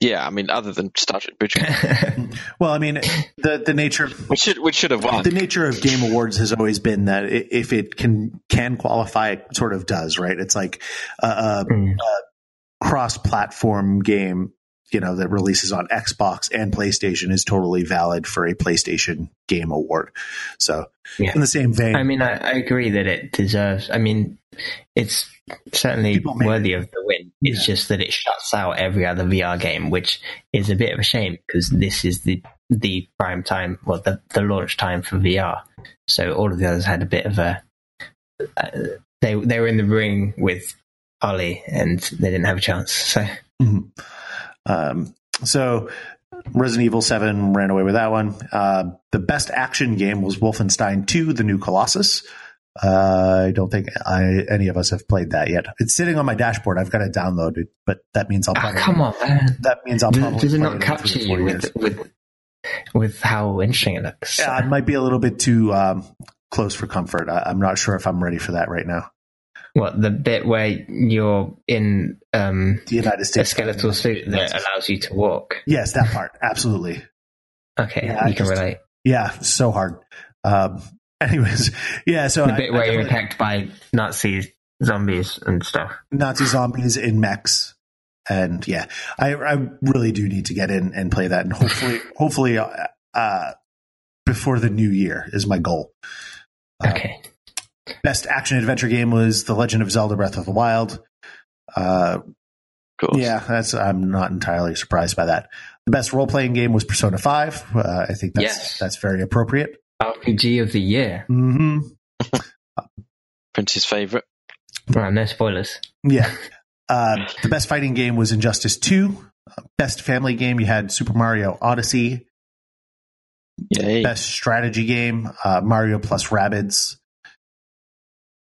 Yeah, I mean, other than Star Trek Bridge, Well, I mean, the the nature which should which should have won. the nature of game awards has always been that if it can can qualify, it sort of does, right? It's like a, a Mm. cross platform game, you know, that releases on Xbox and PlayStation is totally valid for a PlayStation Game Award. So, Yeah. in the same vein, I mean, I, I agree that it deserves. I mean, it's certainly worthy of the win. It's Yeah. just that it shuts out every other VR game, which is a bit of a shame because this is the the prime time, well, the the launch time for VR. So all of the others had a bit of a. Uh, they they were in the ring with Ali, and they didn't have a chance. So Mhm. Um, so Resident Evil 7 ran away with that one. Uh, the best action game was Wolfenstein 2, The New Colossus. Uh, I don't think I, any of us have played that yet. It's sitting on my dashboard. I've got it downloaded, but that means I'll Ah, probably, come on, man. that means I'll Does, probably does it not capture you with, with with how interesting it looks? Yeah, it might be a little bit too um, close for comfort. I, I'm not sure if I'm ready for that right now. What the bit where you're in um, The United a States skeletal suit that allows you to walk? Yes, that part. Absolutely. Okay, Yeah, I you can just- relate. Yeah, so hard. Um, anyways, yeah. So The I- bit I where you're definitely- attacked by Nazi zombies and stuff. Nazi zombies in mechs, and yeah, I, I really do need to get in and play that, and hopefully, hopefully, uh, uh, before the new year is my goal. Uh, Okay. Best action adventure game was The Legend of Zelda: Breath of the Wild. Uh, Of yeah, that's I'm not entirely surprised by that. The best role playing game was Persona Five. Uh, I think that's Yes. that's very appropriate. RPG of the year. hmm Prince's favourite. Well, no spoilers. Yeah. Uh, the best fighting game was Injustice 2. Uh, Best family game, you had Super Mario Odyssey. Yay. Best strategy game, uh, Mario plus Rabbids.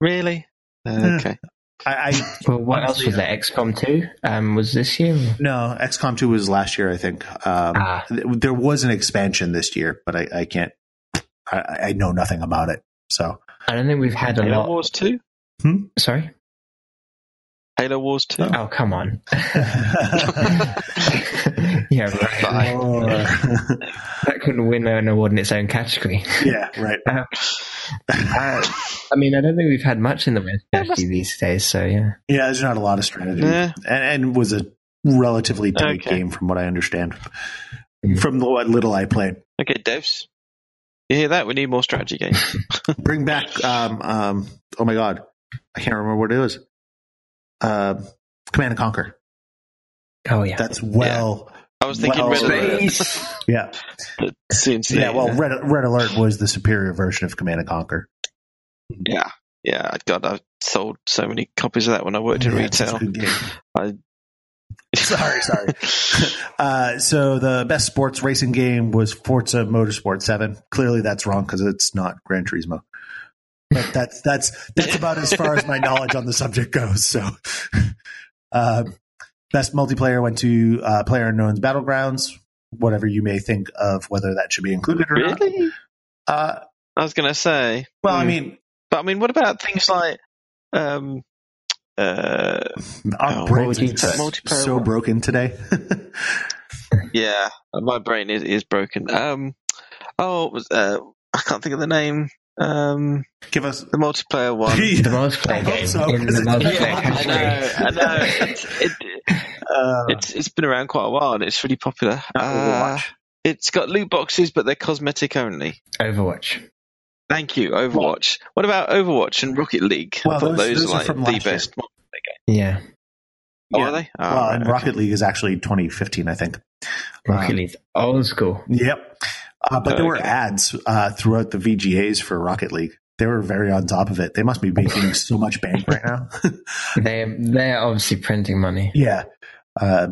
Really? Yeah. okay. I, I Well, what else was there? XCOM 2 um, was this year? no, XCOM 2 was last year, I think. Um, Ah. th- there was an expansion this year, but I, I can't. I, I know nothing about it. So I don't think we've had a Halo lot. Wars 2? Sorry? Halo Wars 2? Oh, come on. yeah, right. Or- That couldn't win an award in its own category. yeah, right. Uh, I mean, I don't think we've had much in the West strategy these days, so yeah. Yeah, there's not a lot of strategy, Yeah. and, and was a relatively tight Okay. game from what I understand. From the, what little I played. Okay, devs. You hear that? We need more strategy games. Bring back. Um, um, oh my god, I can't remember what it was. Uh, Command and Conquer. Oh, yeah. That's well. I was thinking Well, Red Alert. Yeah, but Since yeah. Well, Red Red Alert was the superior version of Command and Conquer. yeah, yeah. God, I sold so many copies of that when I worked in Yeah, it's such a retail. I, Sorry, sorry. Uh, so the best sports racing game was Forza Motorsport Seven. Clearly, that's wrong because it's not Gran Turismo. But that's that's that's about as far as my knowledge on the subject goes. So, uh, best multiplayer went to uh, Player Unknown's Battlegrounds. Whatever you may think of whether that should be included or not. really? Uh, I was going to say. well, I hmm. mean, but I mean, what about things like, um, uh, our Oh, brains are multiplayer- so what? broken today. yeah, my brain is, is broken. Um, oh, was, uh, I can't think of the name. Um, Give us the multiplayer one. The multiplayer game so, in the 'cause multiplayer Yeah, I know, I know. It's, it, uh, it's it's been around quite a while and it's really popular. Uh, Overwatch. it's got loot boxes, but they're cosmetic only. Overwatch. Thank you, Overwatch. What about Overwatch and Rocket League? Well, I thought those- those, those are are like the last year. best. Yeah. Oh, Yeah. are they? Oh, well, right, and okay. Rocket League is actually 2015, I think. Rocket Um, League. Old school. Yep. Uh, but there were ads uh, throughout the VGAs for Rocket League. They were very on top of it. They must be making so much bank right now. They're, they're obviously printing money. yeah. Uh,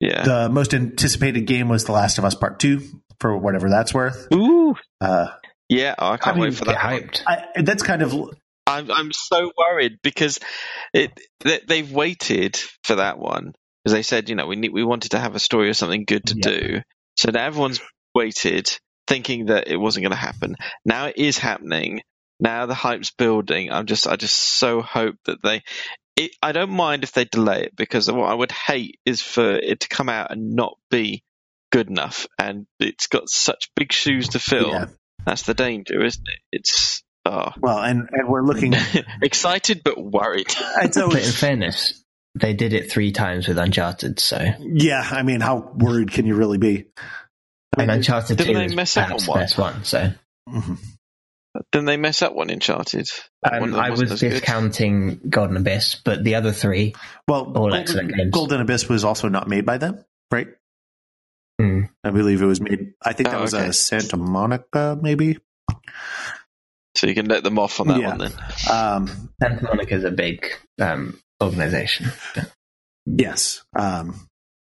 yeah. the most anticipated game was The Last of Us Part 2, for whatever that's worth. Ooh. Uh, Yeah, oh, I can't I mean, wait for that. one. hyped. I, that's kind of. I'm I'm so worried because it they, they've waited for that one because they said you know we need we wanted to have a story or something good to Yeah. do. So now everyone's waited, thinking that it wasn't going to happen. Now it is happening. Now the hype's building. I'm just I just so hope that they. It, I don't mind if they delay it because what I would hate is for it to come out and not be good enough, and it's got such big shoes to fill. Yeah. That's the danger, isn't it? It's oh. Well, and, and we're looking. excited but worried. It's But in always, fairness, they did it three times with Uncharted, so. yeah, I mean, how worried can you really be? I And mean, Uncharted didn't 2 they is mess up perhaps on the one? best one, so. mhm. Didn't they mess up one Uncharted? That one Um, I wasn't was as good? discounting Golden Abyss, but the other three, Well, All Golden, excellent games. Golden Abyss was also not made by them, right? hmm, I believe it was made. I think that Oh, was okay. a Santa Monica, maybe. So you can let them off on that Yeah. one then. Um, Santa is a big um, organization. yes, um,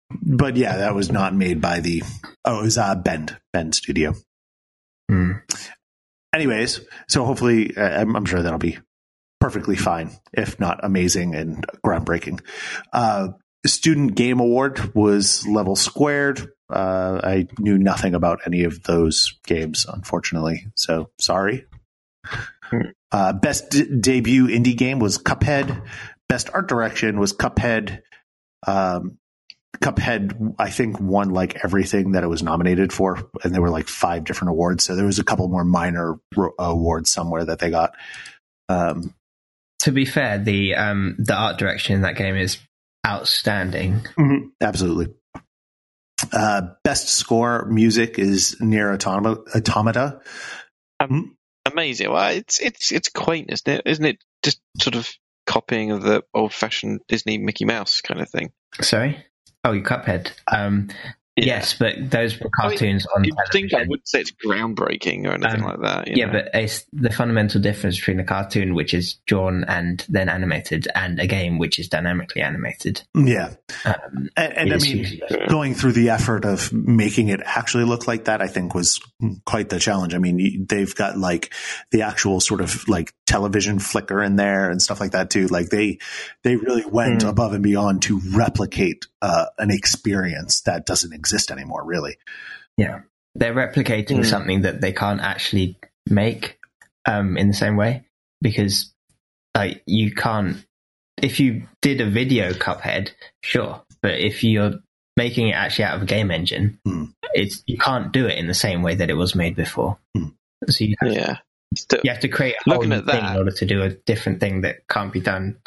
but yeah, that was not made by the. Oh, it was uh, Bend Bend Studio. Hmm. Anyways, so hopefully, uh, I'm, I'm sure that'll be perfectly fine, if not amazing and groundbreaking. Uh, Student Game Award was level squared. Uh, I knew nothing about any of those games, unfortunately. So sorry. Uh, best d- debut indie game was Cuphead. Best art direction was Cuphead. Um, Cuphead, I think, won like everything that it was nominated for, and there were like five different awards. So there was a couple more minor ro- awards somewhere that they got. Um, To be fair, the um, the art direction in that game is outstanding. Mhm, absolutely. Uh, best score music is Nier Automata. Automata. Amazing. Well, it's it's it's quaint, isn't it? Isn't it just sort of copying of the old-fashioned Disney Mickey Mouse kind of thing? Sorry. Oh, you Cuphead. Um, Yeah. Yes, but those were cartoons on You'd think I television. would say it's groundbreaking or anything Um, like that. you Yeah, know? but it's the fundamental difference between a cartoon, which is drawn and then animated, and a game, which is dynamically animated. Yeah, Um, and, and I mean, hugely different. going through the effort of making it actually look like that, I think was quite the challenge. I mean, they've got like the actual sort of like television flicker in there and stuff like that too. Like they, they really went Mm. above and beyond to replicate uh, an experience that doesn't exist anymore, really. Yeah. They're replicating Mm. something that they can't actually make um, in the same way because like you can't if you did a video cuphead sure but if you're making it actually out of a game engine Mm. it's you can't do it in the same way that it was made before Mm. so you have, yeah. Still, you have to create a whole Looking new at thing that- in order to do a different thing that can't be done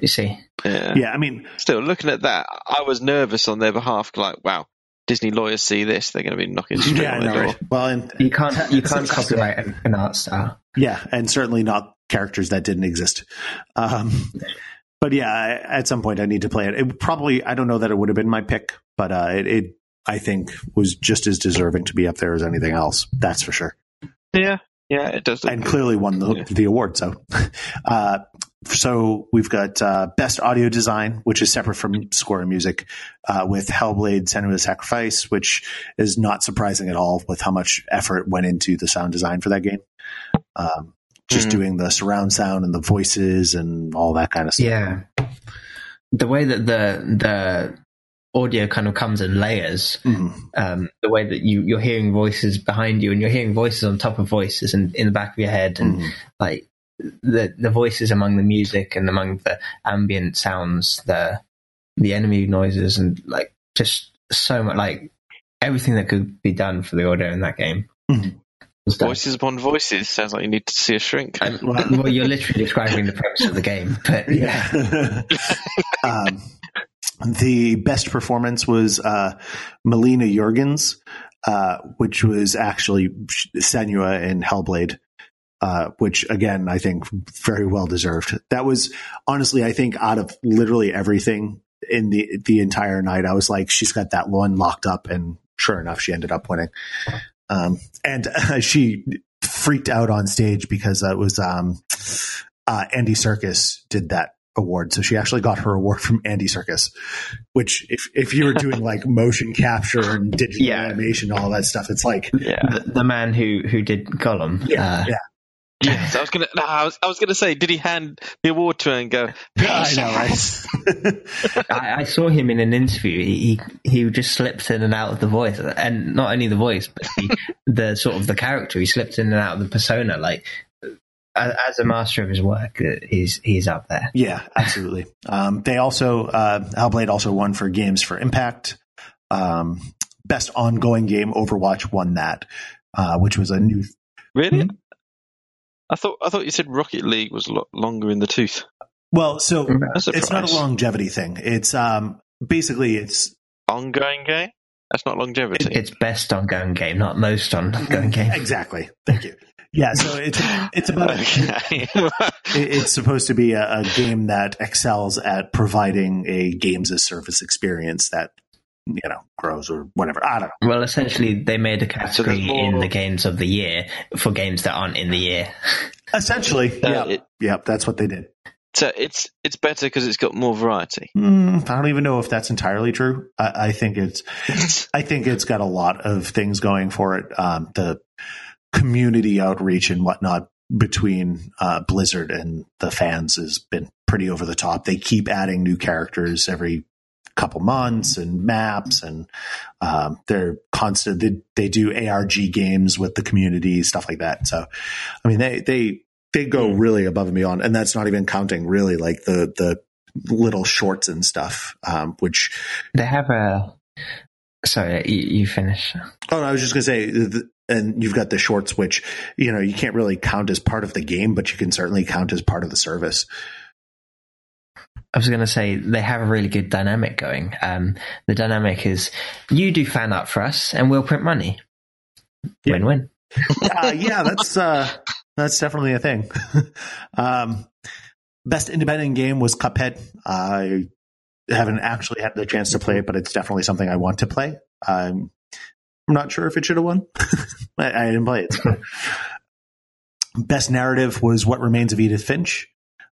you see yeah. Yeah, I mean, Still, looking at that, I was nervous on their behalf. Like, wow, Disney lawyers see this, they're going to be knocking straight yeah, on the know, door. right? Well, and you can't you can't copyright an, an art style Yeah, and certainly not characters that didn't exist. Um, but yeah, I, at some point I need to play it. It probably I don't know that it would have been my pick, but uh, it, it I think was just as deserving to be up there as anything else. That's for sure, Yeah, yeah, it does. And good. clearly won the Yeah. the award. So, uh, so we've got uh, best audio design, which is separate from score and music, uh, with Hellblade: Senua's Sacrifice, which is not surprising at all with how much effort went into the sound design for that game. Um, just Mhm. doing the surround sound and the voices and all that kind of stuff. Yeah. The way that the the audio kind of comes in layers, Mhm. um, the way that you, you're hearing voices behind you and you're hearing voices on top of voices and in the back of your head and Mhm. like the the voices among the music and among the ambient sounds, the the enemy noises and like just so much like everything that could be done for the audio in that game. Mhm. Voices upon voices sounds like you need to see a shrink. And, well, you're literally describing the premise of the game, but yeah. Yeah. um, the best performance was uh, Melina Juergens, uh, which was actually Senua in Hellblade. Uh, which again, I think very well deserved. That was honestly, I think out of literally everything in the the entire night, I was like, she's got that one locked up, and sure enough, she ended up winning. Um, and uh, she freaked out on stage because that was um, uh, Andy Serkis did that award. So she actually got her award from Andy Serkis, which if, if you were doing like motion capture and digital Yeah. animation, all that stuff, it's like, yeah. the, the man who who did Gollum. yeah, uh, yeah. Yes, I was gonna. No, I was. I was gonna say, did he hand the award to her and go? I know, right? I, I saw him in an interview. He, he he just slipped in and out of the voice, and not only the voice, but the, the sort of the character. He slipped in and out of the persona. Like as, as a master of his work, uh, he's he's up there. yeah, absolutely. Um, they also, uh, Hellblade also won for games for impact. Um, best ongoing game, Overwatch won that, uh, which was a new Really? Hmm? I thought. I thought you said Rocket League was a lot longer in the tooth. Well, so it's not a longevity thing. It's um basically it's Ongoing game. That's not longevity. It's best ongoing game, not most ongoing game. exactly. Thank you. Yeah, so it's it's about okay. it- it's supposed to be a, a game that excels at providing a games as service experience that you know grows or whatever. I don't know. Well, essentially, they made a category more- in the games of the year for games that aren't in the year. Essentially, Uh, yeah, it- yeah, that's what they did. so it's it's better because it's got more variety. Mm, I don't even know if that's entirely true. I, I think it's I think it's got a lot of things going for it. Um, the community outreach and whatnot between uh, Blizzard and the fans has been pretty over the top. They keep adding new characters every couple months and maps, and um, they're constant. They, they do ARG games with the community, stuff like that. So, I mean, they they they go really above and beyond, and that's not even counting really like the the little shorts and stuff, um, which They have a. Sorry, you, you finish. Oh, no, I was just going to say, th- and you've got the shorts, which you know you can't really count as part of the game, but you can certainly count as part of the service. I was going to say they have a really good dynamic going. Um, the dynamic is you do fan art for us, and we'll print money. Yeah. Win win. uh, yeah, that's uh, that's definitely a thing. um, best independent game was Cuphead. I haven't actually had the chance to play it, but it's definitely something I want to play. Um, I'm not sure if it should have won. I, I didn't play it. best narrative was What Remains of Edith Finch.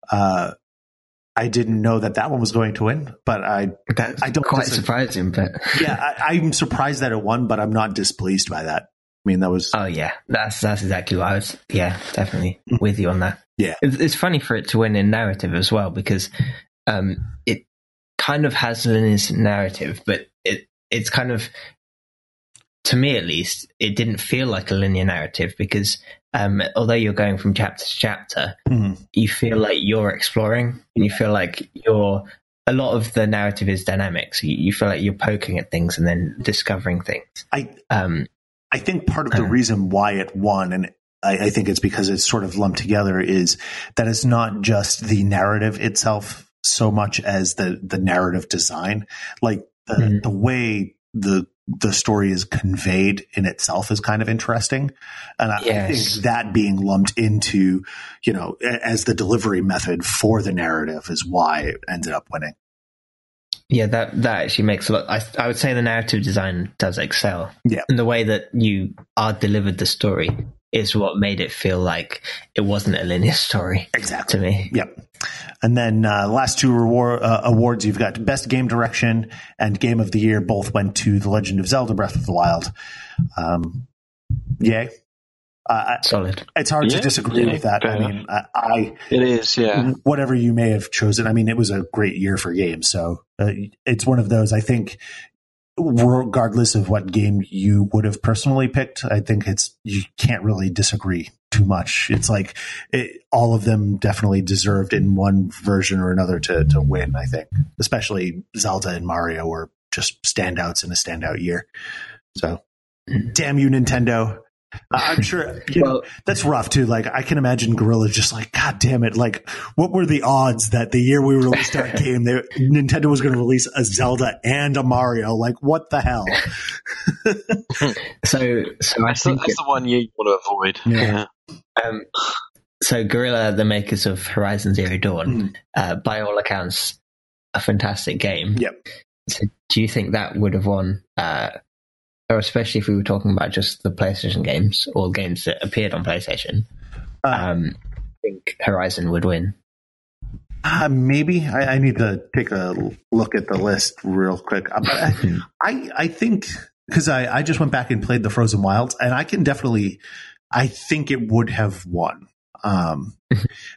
Uh, I didn't know that that one was going to win, but I That's I don't quite disagree. surprising, but yeah I, I'm surprised that it won, but I'm not displeased by that. I mean that was oh yeah, that's that's exactly what I was. Yeah, definitely with you on that. Yeah. it's, it's funny for it to win in narrative as well because um, it kind of has Linus narrative, but it it's kind of to me at least it didn't feel like a linear narrative because um, although you're going from chapter to chapter, Mhm. you feel like you're exploring and you feel like you're a lot of the narrative is dynamic so you, you feel like you're poking at things and then discovering things I um I think part of the Uh. reason why it won, and I, I think it's because it's sort of lumped together, is that it's not just the narrative itself so much as the the narrative design. Like the Mhm. the way the the story is conveyed in itself is kind of interesting, and I, Yes. think that being lumped into you know as the delivery method for the narrative is why it ended up winning. yeah that that actually makes a lot I, I would say the narrative design does excel Yeah. and the way that you are delivered the story is what made it feel like it wasn't a linear story Exactly. to me Yep. And then uh, last two reward, uh, awards you've got best game direction and game of the year both went to The Legend of Zelda: Breath of the Wild. Um, yay! Uh, solid it's hard to disagree yeah, with that. I mean, I, I It is, yeah. whatever you may have chosen. I mean, it was a great year for games, so uh, it's one of those. I think, regardless of what game you would have personally picked, I think it's you can't really disagree too much. It's like it, all of them definitely deserved in one version or another to to win. I think, especially Zelda and Mario were just standouts in a standout year. So, damn you, Nintendo. I- I'm sure you know, well that's rough too. Like I can imagine Guerrilla just like, God damn it! Like, what were the odds that the year we released our game, they, Nintendo was going to release a Zelda and a Mario? Like, what the hell? so so i That's the, think that's the one you want to avoid. Yeah. Um, so Guerrilla, the makers of Horizon Zero Dawn, Mm. uh, by all accounts, a fantastic game. Yep. So do you think that would have won, uh, or especially if we were talking about just the PlayStation games or games that appeared on PlayStation? Uh, Um, I think Horizon would win. uh, maybe I, I need to take a look at the list real quick. Uh, but I, I, I think because I, I just went back and played the Frozen Wilds, and I can definitely, I think it would have won. Um,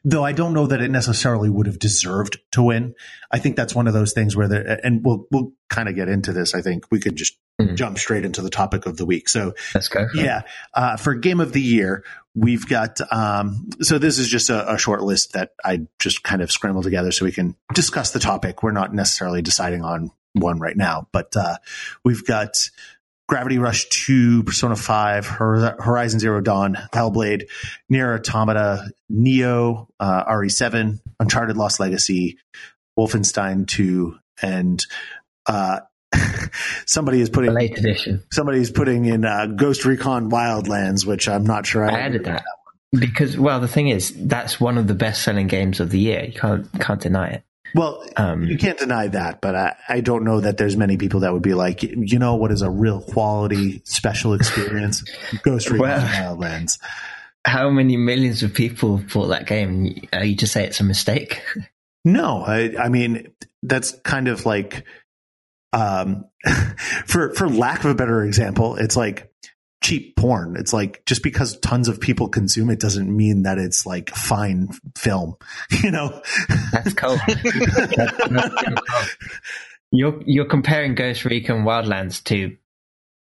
though I don't know that it necessarily would have deserved to win. I think that's one of those things where there, and we'll we'll kind of get into this. I think we could just Mhm. jump straight into the topic of the week. So Let's go. For yeah, uh, for game of the year, we've got. Um, so this is just a, a short list that I just kind of scrambled together so we can discuss the topic. We're not necessarily deciding on one right now, but uh, we've got Gravity Rush 2, Persona 5, Hor- Horizon Zero Dawn, Hellblade, Nier Automata, Nioh, uh, RE7, Uncharted Lost Legacy, Wolfenstein 2, and uh, somebody is putting late edition. somebody's putting in uh, Ghost Recon Wildlands, which I'm not sure I added that because, well, the thing is, that's one of the best-selling games of the year. You can't can't deny it. Well, Um, you can't deny that, but I, I don't know that there's many people that would be like, you know, what is a real quality special experience? Ghost Recon Well- Wildlands. how many millions of people bought that game? Uh, you just say it's a mistake. No, I, I mean that's kind of like, um, for for lack of a better example, it's like cheap porn. It's like just because tons of people consume it doesn't mean that it's like fine film. You know, That's cold. That's- that's cold. You're you're comparing Ghost Recon Wildlands to,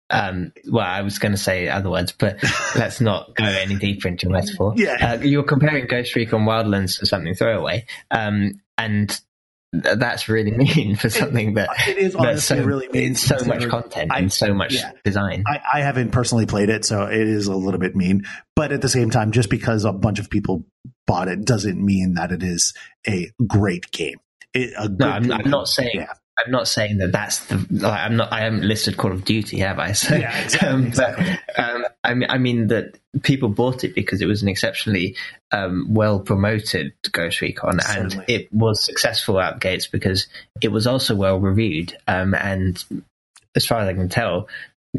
um. Well, I was going to say other words, but let's not go any deeper into metaphor. Yeah. uh, you're comparing Ghost Recon Wildlands to something throwaway, um, and th- that's really mean for something that it is that's honestly so really mean so much content I- and so much yeah. design. I, I haven't personally played it, so it is a little bit mean. But at the same time, just because a bunch of people bought it doesn't mean that it is a great game. it, a good No, I'm, game- I'm not saying. Yeah. I'm not saying that that's the. Like, I'm not. I haven't listed Call of Duty, have I? So, Yeah, exactly, um, exactly. But, um, I mean, I mean that people bought it because it was an exceptionally um, well promoted Ghost Recon, and it was successful out gates because it was also well reviewed, um, and as far as I can tell,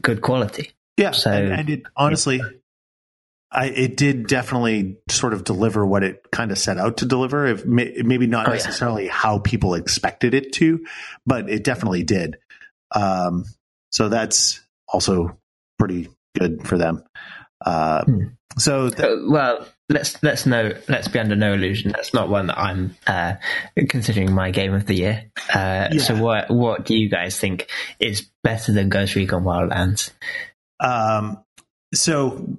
good quality. Yeah, So- and, and it honestly, I it did definitely sort of deliver what it kind of set out to deliver. If may, maybe not Oh, yeah. necessarily how people expected it to, but it definitely did. Um, so that's also pretty good for them. Uh, Hmm. So th- Uh, well, let's let's know. Let's be under no illusion. That's not one that I'm uh, considering my game of the year. Uh, Yeah. So, what what do you guys think is better than Ghost Recon Wildlands? Um, so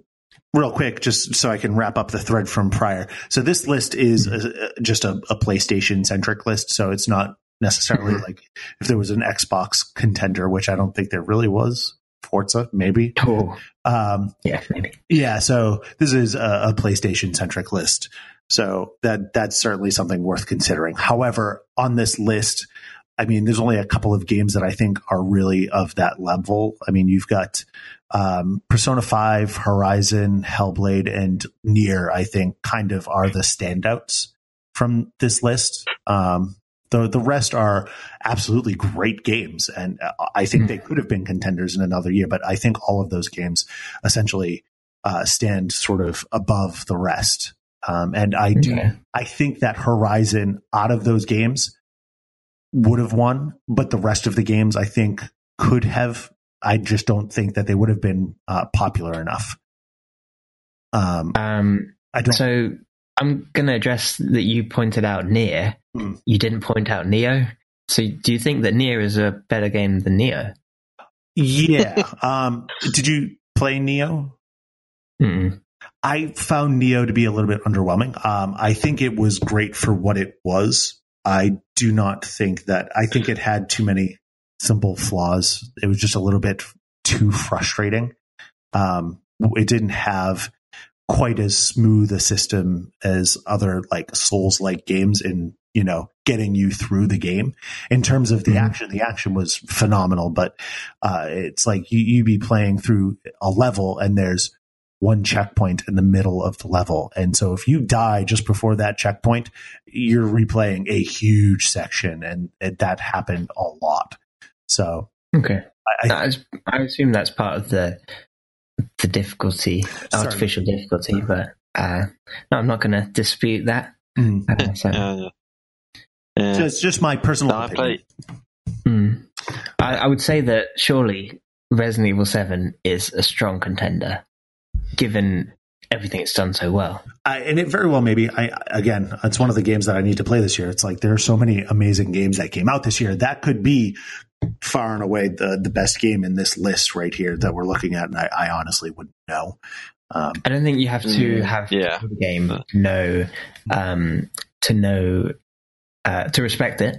real quick, just so I can wrap up the thread from prior. So this list is a, just a, a PlayStation centric list. So it's not necessarily Mhm. like if there was an Xbox contender, which I don't think there really was. Forza, maybe. Oh, Um, yeah, maybe. yeah. So this is a, a PlayStation centric list. So that that's certainly something worth considering. However, on this list, I mean, there's only a couple of games that I think are really of that level. I mean, you've got um, Persona 5, Horizon, Hellblade, and Nier, I think, kind of are the standouts from this list. Um, the, the rest are absolutely great games. And uh, I think they could have been contenders in another year, but I think all of those games essentially uh, stand sort of above the rest. Um, and I do. I think that Horizon out of those games would have won, but the rest of the games I think could have. I just don't think that they would have been uh, popular enough. Um, Um, I don't. so I'm going to address that you pointed out Nier. Hmm. You didn't point out Nioh. So do you think that Nier is a better game than Nioh? yeah. um, did you play Nioh? Mm-mm. I found Nioh to be a little bit underwhelming. Um, I think it was great for what it was. I do not think that. I think it had too many simple flaws. It was just a little bit too frustrating. Um, it didn't have quite as smooth a system as other like Souls like games in you know getting you through the game. In terms of the Mhm. action, the action was phenomenal, but uh, it's like you you be playing through a level and there's one checkpoint in the middle of the level. And so if you die just before that checkpoint, you're replaying a huge section and it, that happened a lot. So Okay. I, I I, I assume that's part of the the difficulty, Sorry. artificial difficulty, but uh, no, I'm not going to dispute that. Mm. Uh, so, Yeah, yeah. So it's just my personal No, I opinion. played. mm. I, I would say that surely Resident Evil 7 is a strong contender, given everything it's done so well. I, and it very well maybe. I again, it's one of the games that I need to play this year. It's like there are so many amazing games that came out this year. That could be far and away the the best game in this list right here that we're looking at. And I, I honestly wouldn't know. Um, I don't think you have to Mm, have yeah. the game know um, to know uh, to respect it,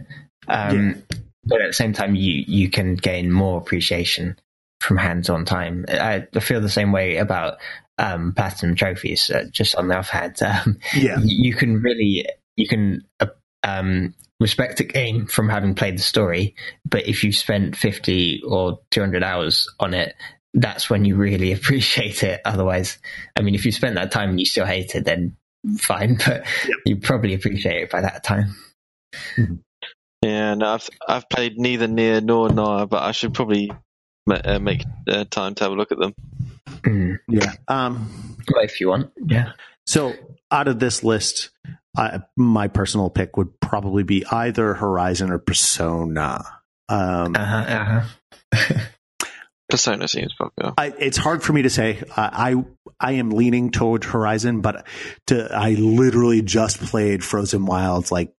um, but at the same time, you you can gain more appreciation from hands-on time. I, I feel the same way about um, platinum trophies. Uh, just on the other hand, um, yeah, you can really you can uh, um, respect a game from having played the story, but if you spent fifty or two hundred hours on it, that's when you really appreciate it. Otherwise, I mean, if you spent that time and you still hate it, then fine, but Yep. you probably appreciate it by that time. Yeah, no, I've I've played neither Nier nor nor, but I should probably ma- uh, make uh, time to have a look at them. Mm. yeah. Um, Well, if you want, yeah. So out of this list, I, my personal pick would probably be either Horizon or Persona. Um, Uh-huh, uh-huh. Persona seems popular. I, it's hard for me to say. I, I I am leaning toward Horizon, but to, I literally just played Frozen Wilds like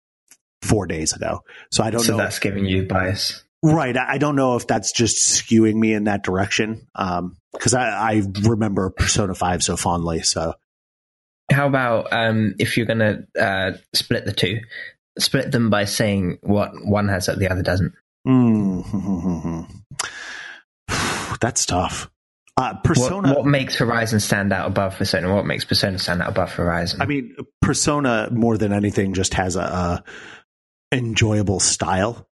four days ago, so I don't So know. that's giving you bias. Right, I I don't know if that's just skewing me in that direction. Because I, I remember Persona Five so fondly. So How about um, if you're going to uh, split the two, split them by saying what one has that the other doesn't? Mm. That's tough. Uh, Persona. What, what makes Horizon stand out above Persona? What makes Persona stand out above Horizon? I mean, Persona more than anything just has a, a enjoyable style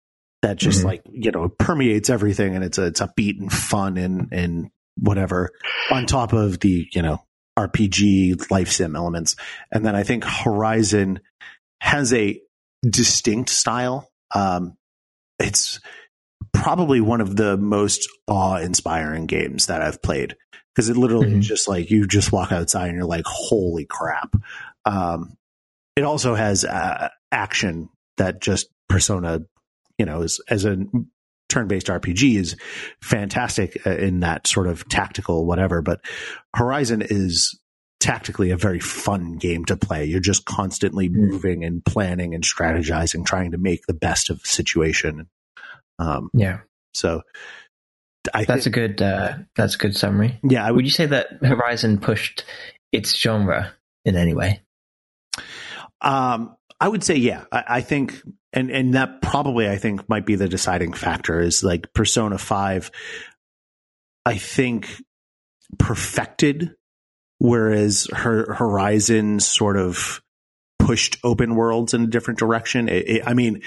that just Mhm. like you know permeates everything and it's a, it's upbeat and fun and and whatever on top of the you know RPG life sim elements. And then I think Horizon has a distinct style. Um it's probably one of the most awe-inspiring games that I've played. Because it literally Mhm. is just like you just walk outside and you're like holy crap. Um it also has uh, action that just persona you know is as a turn-based rpg is fantastic uh, in that sort of tactical whatever but horizon is tactically a very fun game to play you're just constantly Mm. moving and planning and strategizing trying to make the best of the situation um Yeah, so i that's think a good. Uh, that's a good summary. yeah would Would you say that Horizon pushed its genre in any way? Um, I would say, yeah. I, I think, and and that probably I think might be the deciding factor is like Persona Five. I think perfected, whereas her Horizon sort of pushed open worlds in a different direction. It, it, I mean,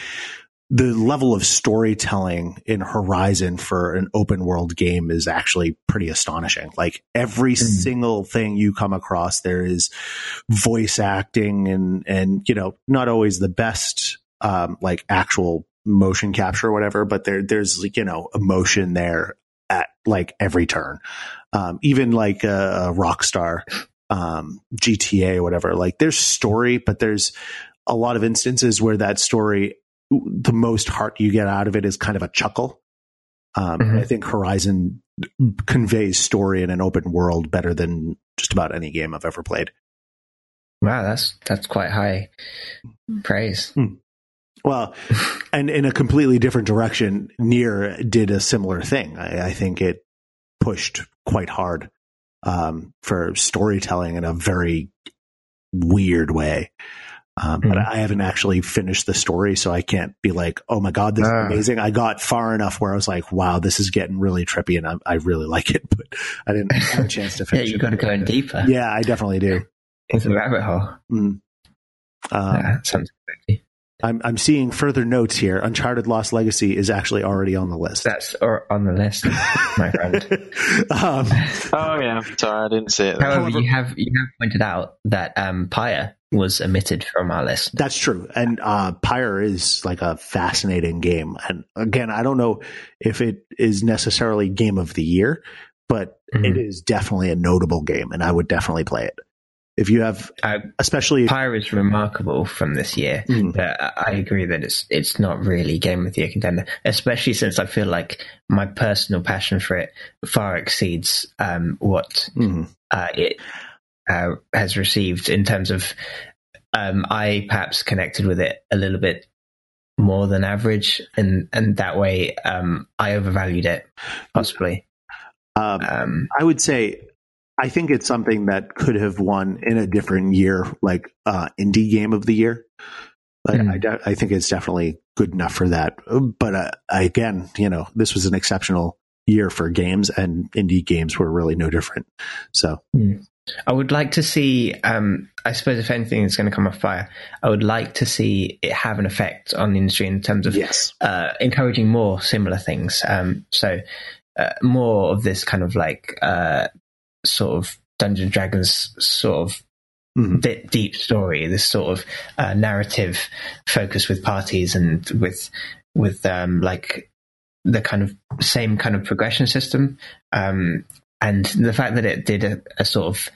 the level of storytelling in Horizon for an open world game is actually pretty astonishing. Like every Mm. single thing you come across, there is voice acting and, and, you know, not always the best, um, like actual motion capture or whatever, but there, there's like, you know, emotion there at like every turn. Um, even like a, a Rockstar, um, GTA or whatever, like there's story, but there's a lot of instances where that story the most heart you get out of it is kind of a chuckle. Um, Mhm. I think Horizon conveys story in an open world better than just about any game I've ever played. Wow, that's that's quite high praise. Well, and in a completely different direction, Nier did a similar thing. I, I think it pushed quite hard um, for storytelling in a very weird way. Um, But Mhm. I haven't actually finished the story, so I can't be like, "Oh my god, this Ah. is amazing!" I got far enough where I was like, "Wow, this is getting really trippy," and I, I really like it. But I didn't have a chance to finish. Yeah, you've got to go in deeper Yeah, I definitely do. into the rabbit hole. Mm. Um, yeah, sounds crazy. I'm I'm seeing further notes here. Uncharted Lost Legacy is actually already on the list. That's or on the list, my friend. um, Oh yeah, sorry, I didn't see it. However, However- you have you have pointed out that um, Pyre was omitted from our list. that's true. And uh, Pyre is like a fascinating game. And again, I don't know if it is necessarily game of the year, but Mhm. it is definitely a notable game, and I would definitely play it. If you have, Uh, especially, Pyre is remarkable from this year. Mm. But I agree that it's it's not really game of the year contender, especially since I feel like my personal passion for it far exceeds um, what Mhm. uh, it uh, has received in terms of um, I perhaps connected with it a little bit more than average, and and that way um, I overvalued it possibly. um, Um, I would say I think it's something that could have won in a different year, like uh, indie game of the year. Mm. I, de- I think it's definitely good enough for that. But uh, again, you know, this was an exceptional year for games, and indie games were really no different. So I would like to see. Um, I suppose if anything is going to come off fire, I would like to see it have an effect on the industry in terms of yes, uh, encouraging more similar things. Um, so uh, more of this kind of like uh, sort of Dungeons and Dragons sort of Mhm. bit deep story, this sort of uh, narrative focus with parties and with with um, like the kind of same kind of progression system. Um, and the fact that it did a, a sort of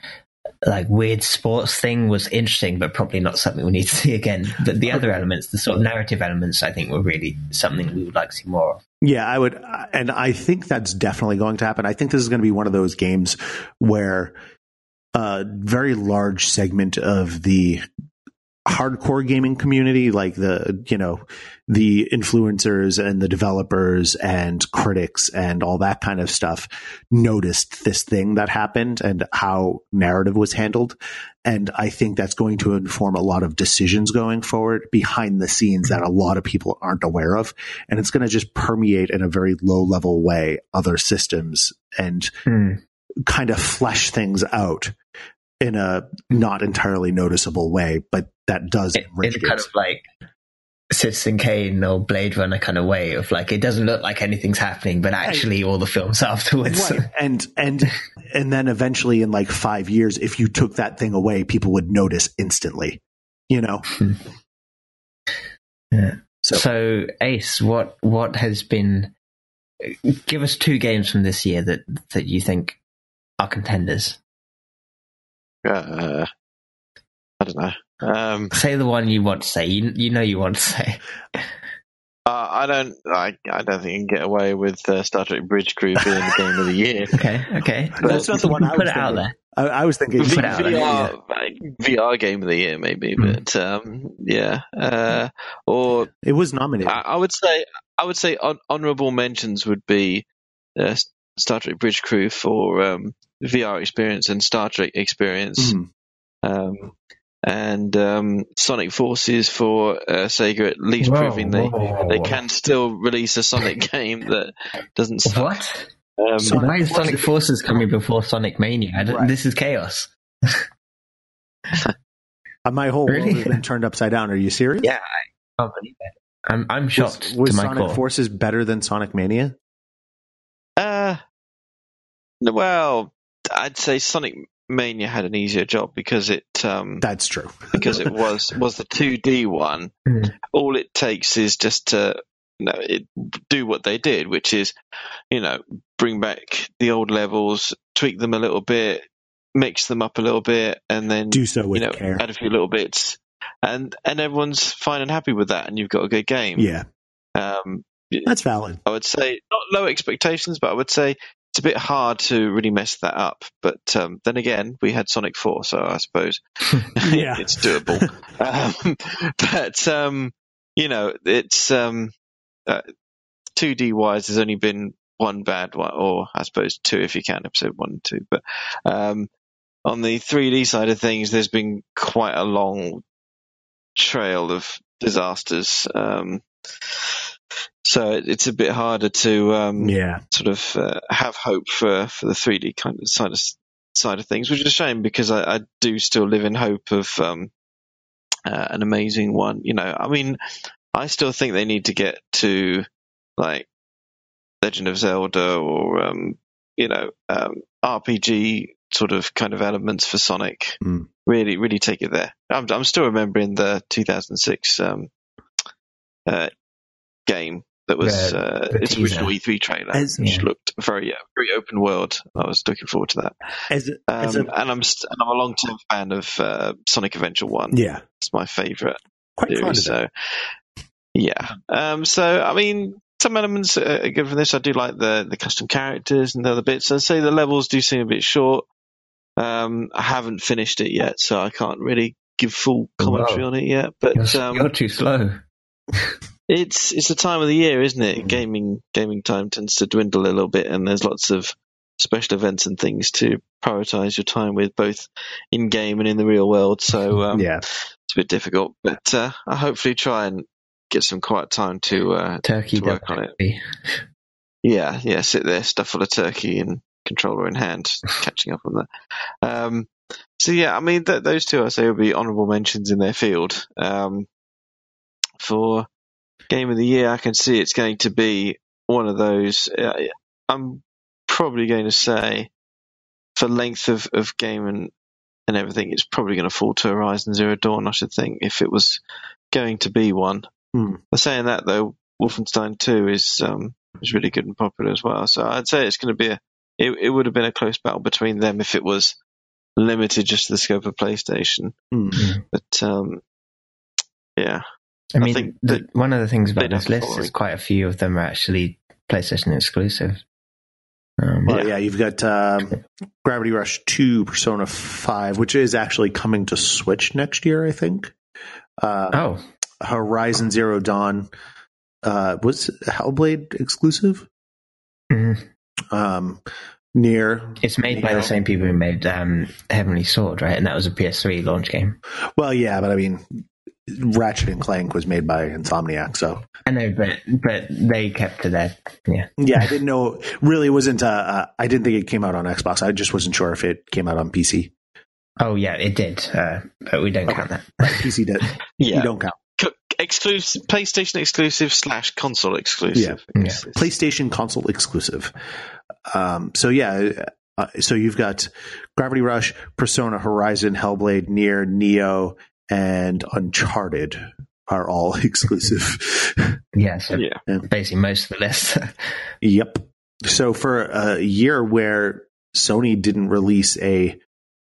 like weird sports thing was interesting, but probably not something we need to see again. But the other elements, the sort of narrative elements, I think were really something we would like to see more of. Yeah, I would, and I think that's definitely going to happen. I think this is going to be one of those games where a very large segment of the hardcore gaming community, like the, you know, the influencers and the developers and critics and all that kind of stuff noticed this thing that happened and how narrative was handled. And I think that's going to inform a lot of decisions going forward behind the scenes that a lot of people aren't aware of. And it's going to just permeate in a very low level way other systems and hmm. kind of flesh things out in a not entirely noticeable way, but that does It, enrich it's kind of like Citizen Kane or Blade Runner kind of way of like it doesn't look like anything's happening, but actually all the films afterwards. Right. And and and then eventually in like five years, if you took that thing away, people would notice instantly. You know? Yeah. So, So Ace, what what has been? Give us two games from this year that that you think are contenders. Uh, I don't know. Um, Say the one you want to say. You you know you want to say. uh, I don't. I, I don't think you can get away with uh, Star Trek Bridge Crew being the game of the year. Okay, okay. But that's not the one I Put was it out there. I, I was thinking Put it out there. VR, VR game of the year, maybe, Hmm. but um, yeah. Uh, or it was nominated. I, I would say, I would say, hon- honourable mentions would be uh, Star Trek Bridge Crew for um, VR experience and Star Trek experience. Mhm. um, and um, Sonic Forces for uh, Sega, at least Whoa, proving they, whoa, they can still release a Sonic game that doesn't suck. What? Um, Sonic Why is Forces- Sonic Forces coming before Sonic Mania? I Right. This is chaos. Uh, my whole Really? world has been turned upside down. Are you serious? Yeah, I can't believe it. I'm I'm shocked was to my Sonic core. Forces better than Sonic Mania? uh, well, I'd say Sonic Mania had an easier job because it um, That's true. because it was was the 2D one. Hmm. All it takes is just to you know it, do what they did, which is you know bring back the old levels, tweak them a little bit, mix them up a little bit, and then Do so with you know care. add a few little bits, and and everyone's fine and happy with that, and you've got a good game. Yeah, Um, that's valid. I would say not low expectations, but I would say it's a bit hard to really mess that up. But um, then again, we had Sonic Four, so I suppose Yeah. it's doable. um, but um, you know, it's um, two D wise. There's only been one bad one, or I suppose two if you count episode one and two. But um, on the 3D side of things, there's been quite a long trail of disasters. So it, it's a bit harder to um, yeah, sort of uh, have hope for, for the 3D kind of side of side of things, which is a shame because I, I do still live in hope of um, uh, an amazing one. You know, I mean, I still think they need to get to like Legend of Zelda or um, you know um, RPG sort of kind of elements for Sonic. Mm. Really, really take it there. I'm, I'm still remembering the 2006 um, uh, game that was The- uh, the its teaser. original E3 trailer, As- which Yeah. looked very, uh, very open world. I was looking forward to that. as, Um, as a, and I'm st- and I'm a long term fan of uh, Sonic Adventure One. yeah, It's my favourite quite fond series. of it. So yeah. Um, so I mean, some elements are are good from this. I do like the the custom characters and the other bits. I'd say the levels do seem a bit short. Um, I haven't finished it yet, so I can't really give full commentary Wow. on it yet. But You're, um, you're too slow. it's it's the time of the year, isn't it? Mhm. Gaming gaming time tends to dwindle a little bit, and there's lots of special events and things to prioritize your time with, both in game and in the real world. So um, yeah, it's a bit difficult, but uh, I hopefully try and get some quiet time to uh, Turkey to work on it. Yeah yeah sit there stuff full of turkey and controller in hand, catching up on that. Um, so yeah, I mean th- those two I say would be honourable mentions in their field. Um, for game of the year, I can see it's going to be one of those. Uh, I'm probably going to say for length of, of game and and everything, it's probably going to fall to Horizon Zero Dawn. I should think if it was going to be one. Hmm. Saying that though, Wolfenstein Two is um, is really good and popular as well. So I'd say it's going to be a. It, it would have been a close battle between them if it was limited just to the scope of PlayStation. Mm. But um, yeah, I mean, think the, that one of the things about this list follow is quite a few of them are actually PlayStation exclusive. Um, Well, yeah, you've got um, Gravity Rush 2, Persona 5, which is actually coming to Switch next year, I think. Uh, Oh, Horizon Zero Dawn uh, was Hellblade exclusive. mhm. Um, Nier, it's made by Yeah. the same people who made um, Heavenly Sword, right? And that was a PS3 launch game. well, yeah, but I mean, Ratchet and Clank was made by Insomniac, so I know, but but they kept to their yeah. yeah, I didn't know. Really, wasn't. Uh, uh, I didn't think it came out on Xbox. I just wasn't sure if it came out on PC. Oh yeah, it did, uh, but we don't Okay. count that. Right, PC did. yeah. You don't count. C- exclusive PlayStation exclusive slash console exclusive. Yeah. It's- it's- PlayStation console exclusive. Um, so yeah, uh, so you've got Gravity Rush, Persona, Horizon, Hellblade, Nier, Nioh, and Uncharted are all exclusive. Yeah, so Yeah. basically most of the list. yep. So for a year where Sony didn't release a,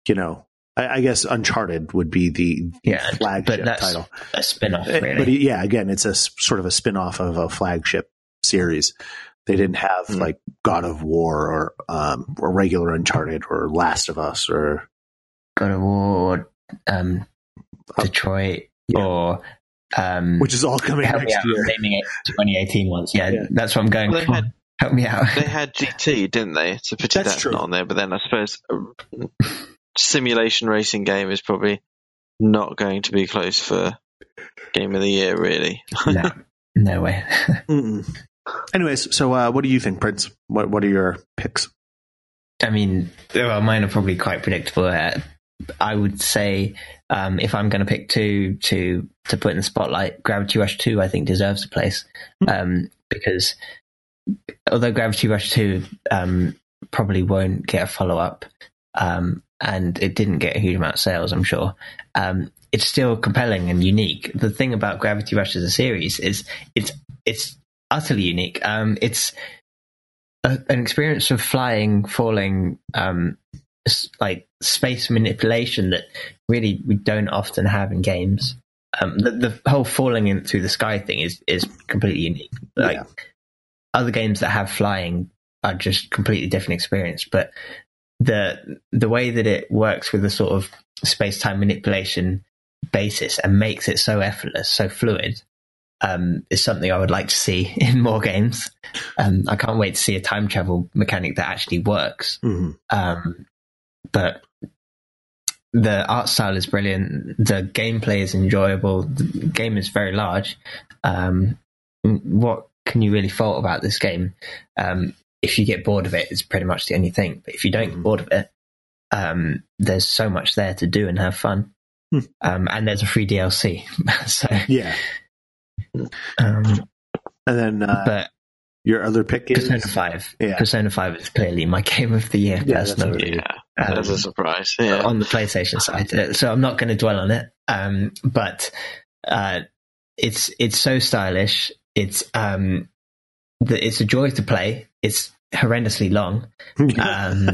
you know, I, I guess Uncharted would be the yeah, flagship but that's title. a spin-off, Uh, really. But yeah, again, it's a sort of a spin off of a flagship series. They didn't have Hmm. like God of War or um, or regular Uncharted or Last of Us or God of War, um, Detroit, yeah. or um, which is all coming help me next out, year. Naming it 2018 ones. Yeah, Yeah. that's what I'm going Well, for. had help me out. they had GT, didn't they? So pity That's that's true. not on there. But then I suppose a simulation racing game is probably not going to be close for game of the year, really. no, no way. Anyways, so uh, what do you think, Prince? What what are your picks? I mean, well, mine are probably quite predictable. Uh, I would say um, if I'm going to pick two to to put in the spotlight, Gravity Rush Two, I think deserves a place um, because although Gravity Rush Two um, probably won't get a follow up, um, and it didn't get a huge amount of sales, I'm sure. Um, it's still compelling and unique. The thing about Gravity Rush as a series is it's it's utterly unique. Um, it's a, an experience of flying, falling, um, like space manipulation that really we don't often have in games. Um, the, the whole falling in through the sky thing is is completely unique. Like Yeah. other games that have flying are just completely different experience, but the the way that it works with the sort of space time manipulation basis and makes it so effortless, so fluid, um, is something I would like to see in more games. Um, I can't wait to see a time travel mechanic that actually works. Mhm. Um, but the art style is brilliant. The gameplay is enjoyable. The game is very large. Um, what can you really fault about this game? Um, if you get bored of it, it's pretty much the only thing. But if you don't get bored of it, um, there's so much there to do and have fun. Hmm. Um, and there's a free DLC. so, Yeah, um, and then uh, but your other pick is Persona 5. Yeah. Persona 5 is clearly my game of the year, Yeah, that's personally. yeah, Um, that's a surprise. Yeah. on the PlayStation side. Uh, So I'm not going to dwell on it. Um, but uh, it's it's so stylish. It's um, the, it's a joy to play. It's horrendously long, um,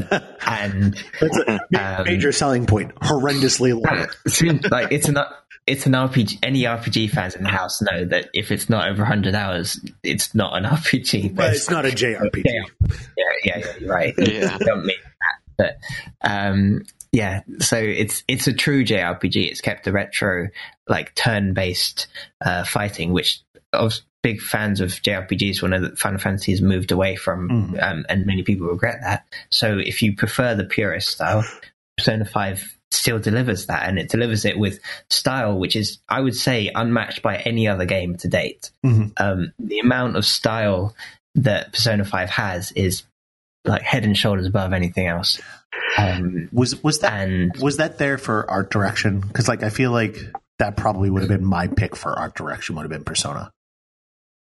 and That's a um, major selling point. Horrendously long. it seems like it's an it's an RPG. Any RPG fans in the house know that if it's not over 100 hours, it's not an RPG. But it's not a JRPG. Yeah. yeah, yeah, yeah, you're right. Yeah. Don't mean that, but um, yeah. So it's it's a true JRPG. It's kept the retro like turn based uh, fighting, which of big fans of JRPGs will know that Final Fantasy has moved away from, Mhm. um, and many people regret that. So if you prefer the purist style, Persona Five still delivers that, and it delivers it with style, which is I would say unmatched by any other game to date. Mhm. Um, the amount of style that Persona Five has is like head and shoulders above anything else. Um, Was was that and was that there for art direction? Because like I feel like that probably would have been my pick for art direction. Would have been Persona.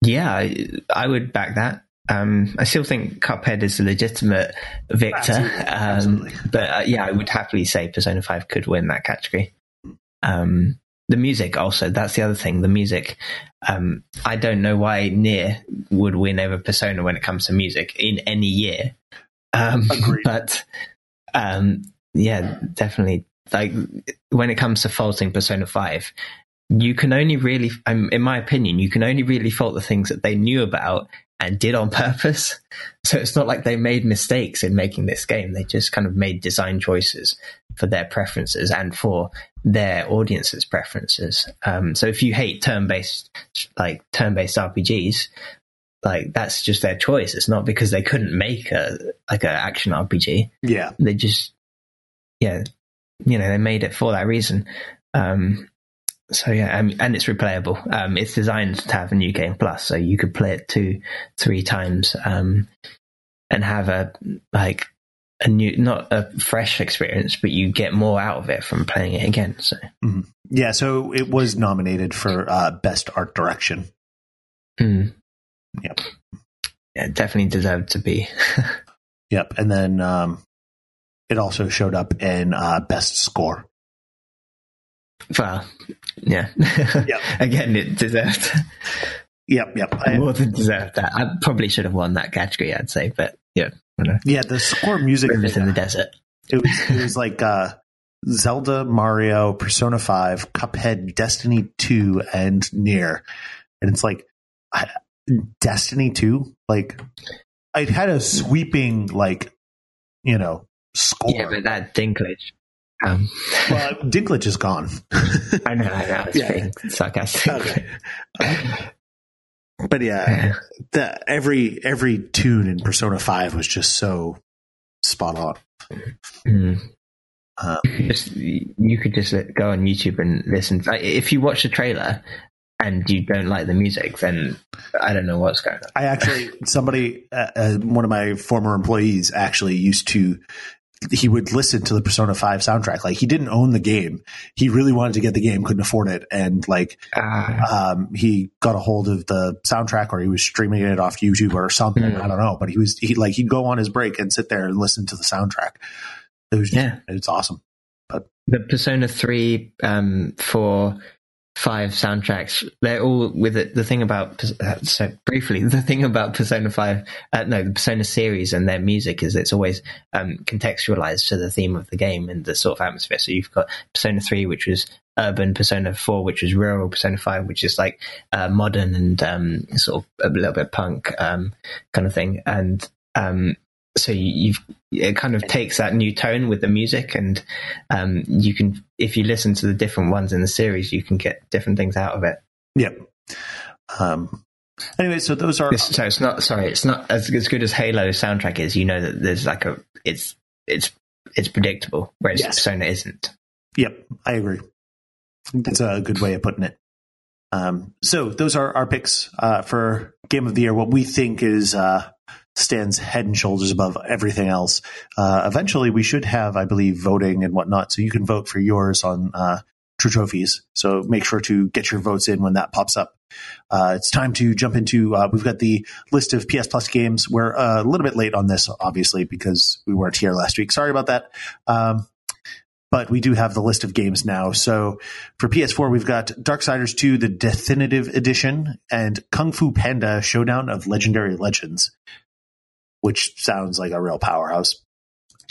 yeah, I, I would back that. Um, I still think Cuphead is a legitimate victor, Absolutely, um, absolutely. but uh, yeah, I would happily say Persona Five could win that category. Um, the music also, that's the other thing. The music, um, I don't know why Nier would win over Persona when it comes to music in any year. Um. But um, yeah, definitely. Like when it comes to faulting Persona Five, you can only really, in my opinion, you can only really fault the things that they knew about and did on purpose. So it's not like they made mistakes in making this game. They just kind of made design choices for their preferences and for their audience's preferences. Um, so if you hate turn-based, like turn-based RPGs, like that's just their choice. It's not because they couldn't make a like an action RPG. Yeah. They just, yeah, you know, they made it for that reason. Um, so yeah, um, and it's replayable. Um, it's designed to have a new game plus, so you could play it two, three times, um, and have a like a new, not a fresh experience, but you get more out of it from playing it again. So Yeah, so it was nominated for uh, best art direction. mm. Yep. yeah, it definitely deserved to be. Yep, and then um, it also showed up in uh, best score. Well, yeah. Yep. again, it deserved Yep, yep. I- more than deserved that. I probably should have won that category, I'd say, but yeah, I don't know. yeah, the score music. Rivers in the desert. It was it was like uh, Zelda, Mario, Persona Five, Cuphead, Destiny Two, and Nier, and it's like I, Destiny Two. Like it had a sweeping like you know score. Yeah, but that Dinklage. Um, well, Dinklage is gone. I know, I know, I was Yeah. being sarcastic. Okay. but yeah, the, every every tune in Persona Five was just so spot on. Mm. Um, Just you could just go on YouTube and listen. Like, if you watch the trailer and you don't like the music, then I don't know what's going on. I actually, somebody, uh, uh, one of my former employees actually used to, he would listen to the Persona 5 soundtrack. Like he didn't own the game. He really wanted to get the game, couldn't afford it. And like, Ah, um, he got a hold of the soundtrack or he was streaming it off YouTube or something. Hmm. I don't know, but he was, he like, he'd go on his break and sit there and listen to the soundtrack. It was, just, Yeah. it's awesome. the Persona three, um, four, five soundtracks. They're all with it. The thing about uh, so briefly, the thing about Persona five, uh, no, the Persona series and their music is it's always um, contextualized to the theme of the game and the sort of atmosphere. So you've got Persona three, which was urban, Persona four, which was rural, Persona five, which is like uh, modern and um, sort of a little bit punk um, kind of thing, and um, so you, you've it kind of takes that new tone with the music and um, you can if you listen to the different ones in the series you can get different things out of it Yep. Um, anyway, so those are, so it's not sorry it's not as, as good as halo soundtrack is you know that there's like a it's it's it's predictable whereas Yes. persona isn't Yep, I agree. That's a good way of putting it. Um, so those are our picks uh, for game of the year. What we think is uh, stands head and shoulders above everything else. Uh, eventually, we should have, I believe, voting and whatnot, so you can vote for yours on uh, TrueTrophies. So make sure to get your votes in when that pops up. Uh, it's time to jump into. Uh, we've got the list of PS Plus games. We're uh, a little bit late on this, obviously, because we weren't here last week. Sorry about that. Um, but we do have the list of games now. So for PS4, we've got Darksiders 2, the definitive edition, and Kung Fu Panda Showdown of Legendary Legends, which sounds like a real powerhouse.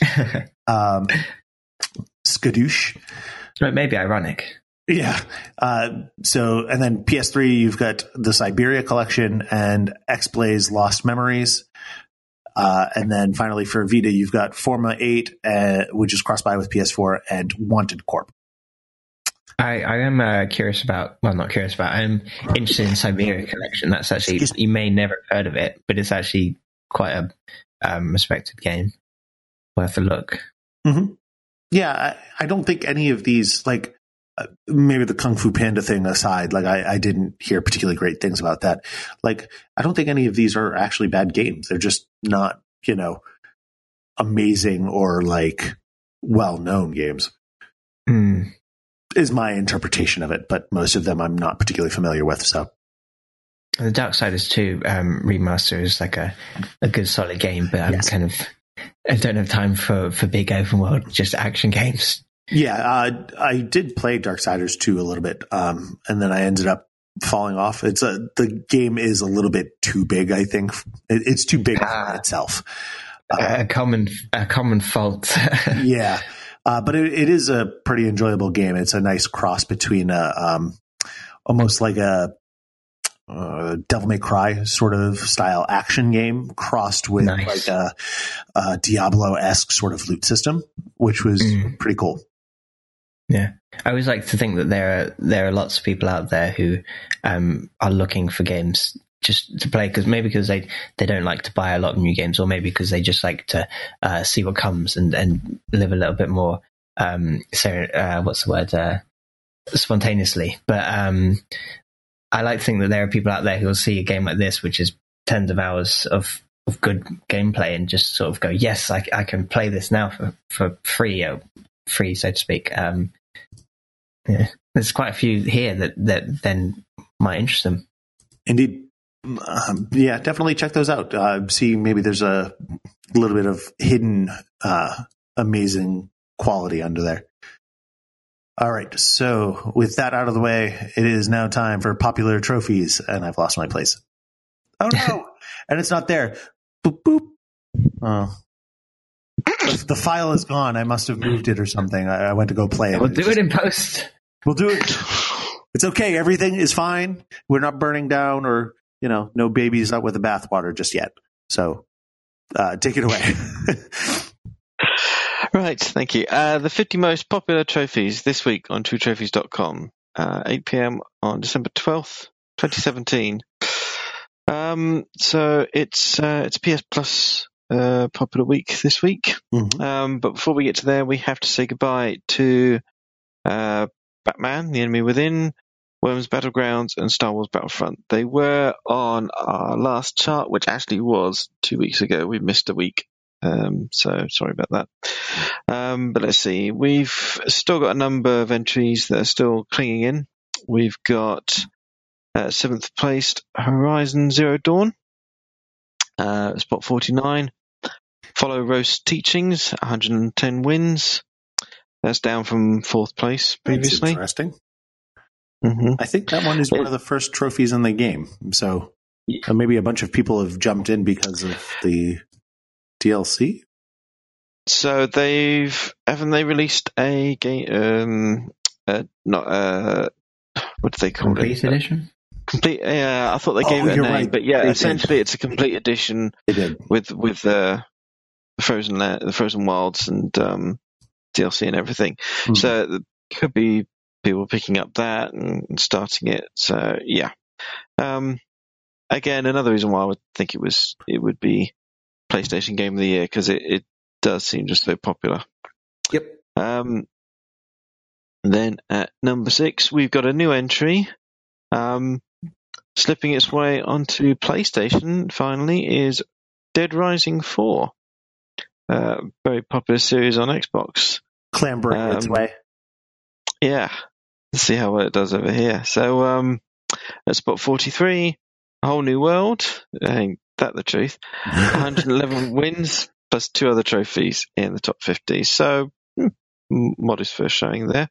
Um, Skadoosh. it may be ironic Yeah. Uh, so, and then PS3, you've got the Syberia collection and XBlaze Lost Memories. Uh, and then finally for Vita, you've got Forma.8, uh, which is cross-buy with PS4, and Wanted Corp. I, I am uh, curious about well not curious about I'm interested in Syberia collection that's actually you may never have heard of it but it's actually quite a um, respected game worth a look Yeah, I, I don't think any of these, like uh, maybe the Kung Fu Panda thing aside, like I, I didn't hear particularly great things about that. Like, I don't think any of these are actually bad games. They're just not, you know, amazing or like well known games, Hmm. is my interpretation of it. But most of them I'm not particularly familiar with. So, The Dark Darksiders 2 um, remaster is like a, a good solid game, but I'm Yes. kind of I don't have time for, for big open world just action games. yeah, uh, I did play Dark Darksiders 2 a little bit, um, and then I ended up falling off. It's a, the game is a little bit too big, I think. It, it's too big Ah. for itself. Uh, a common a common fault. yeah, uh, but it, it is a pretty enjoyable game. It's a nice cross between a um, almost like a uh, Devil May Cry sort of style action game crossed with Nice. like a, a Diablo esque sort of loot system, which was Mm. pretty cool. yeah, I always like to think that there are there are lots of people out there who um, are looking for games just to play because maybe because they they don't like to buy a lot of new games or maybe because they just like to uh, see what comes and and live a little bit more um so uh, what's the word uh, spontaneously but um I like to think that there are people out there who will see a game like this which is tens of hours of of good gameplay and just sort of go, yes, I, I can play this now for for free, uh, free so to speak. Um, yeah, there's quite a few here that that then might interest them. Indeed. Um, yeah, definitely check those out. Uh, see, maybe there's a little bit of hidden, uh, amazing quality under there. All right. So with that out of the way, it is now time for popular trophies and I've lost my place. Oh no. and it's not there. Boop, boop. Oh. The, the file is gone. I must have moved it or something. I, I went to go play it. We'll do it in post. We'll do it. It's okay. Everything is fine. We're not burning down or, you know, no babies out with the bathwater just yet. So, uh, take it away. Right, thank you. Uh, the 50 most popular trophies this week on TrueTrophies.com, uh, 8 p.m. on December 12th, 2017. Um, so it's uh, it's PS Plus uh, popular week this week. Mhm. Um, but before we get to there, we have to say goodbye to uh, Batman: The Enemy Within, Worms Battlegrounds, and Star Wars Battlefront. They were on our last chart, which actually was two weeks ago. We missed a week. Um, so sorry about that. Um, but let's see. We've still got a number of entries that are still clinging in. We've got uh, seventh placed Horizon Zero Dawn, uh, spot 49. Follow Rost Teachings, 110 wins. That's down from fourth place That's previously. interesting. hmm I think that one is one of the first trophies in the game. So uh, maybe a bunch of people have jumped in because of the DLC. So they've haven't they released a game? Um, uh, not uh, what do they call Complete it? edition. Complete. Yeah, I thought they Oh, gave it a name, right. but yeah, They did. essentially it's a complete edition They did. with with uh, the frozen La- the frozen wilds and um, DLC and everything. Mhm. So there could be people picking up that and and starting it. So yeah. Um, again, another reason why I would think it was it would be PlayStation Game of the Year because it, it does seem just so popular. Yep. Um, then at number six, we've got a new entry. Um, slipping its way onto PlayStation finally is Dead Rising 4. Uh, very popular series on Xbox. Clambering its Um, way. Yeah. Let's see how well it does over here. So, um, at spot 43, A Whole New World. Ain't that the truth? 111 wins plus two other trophies in the top 50. So, hmm, modest first showing there.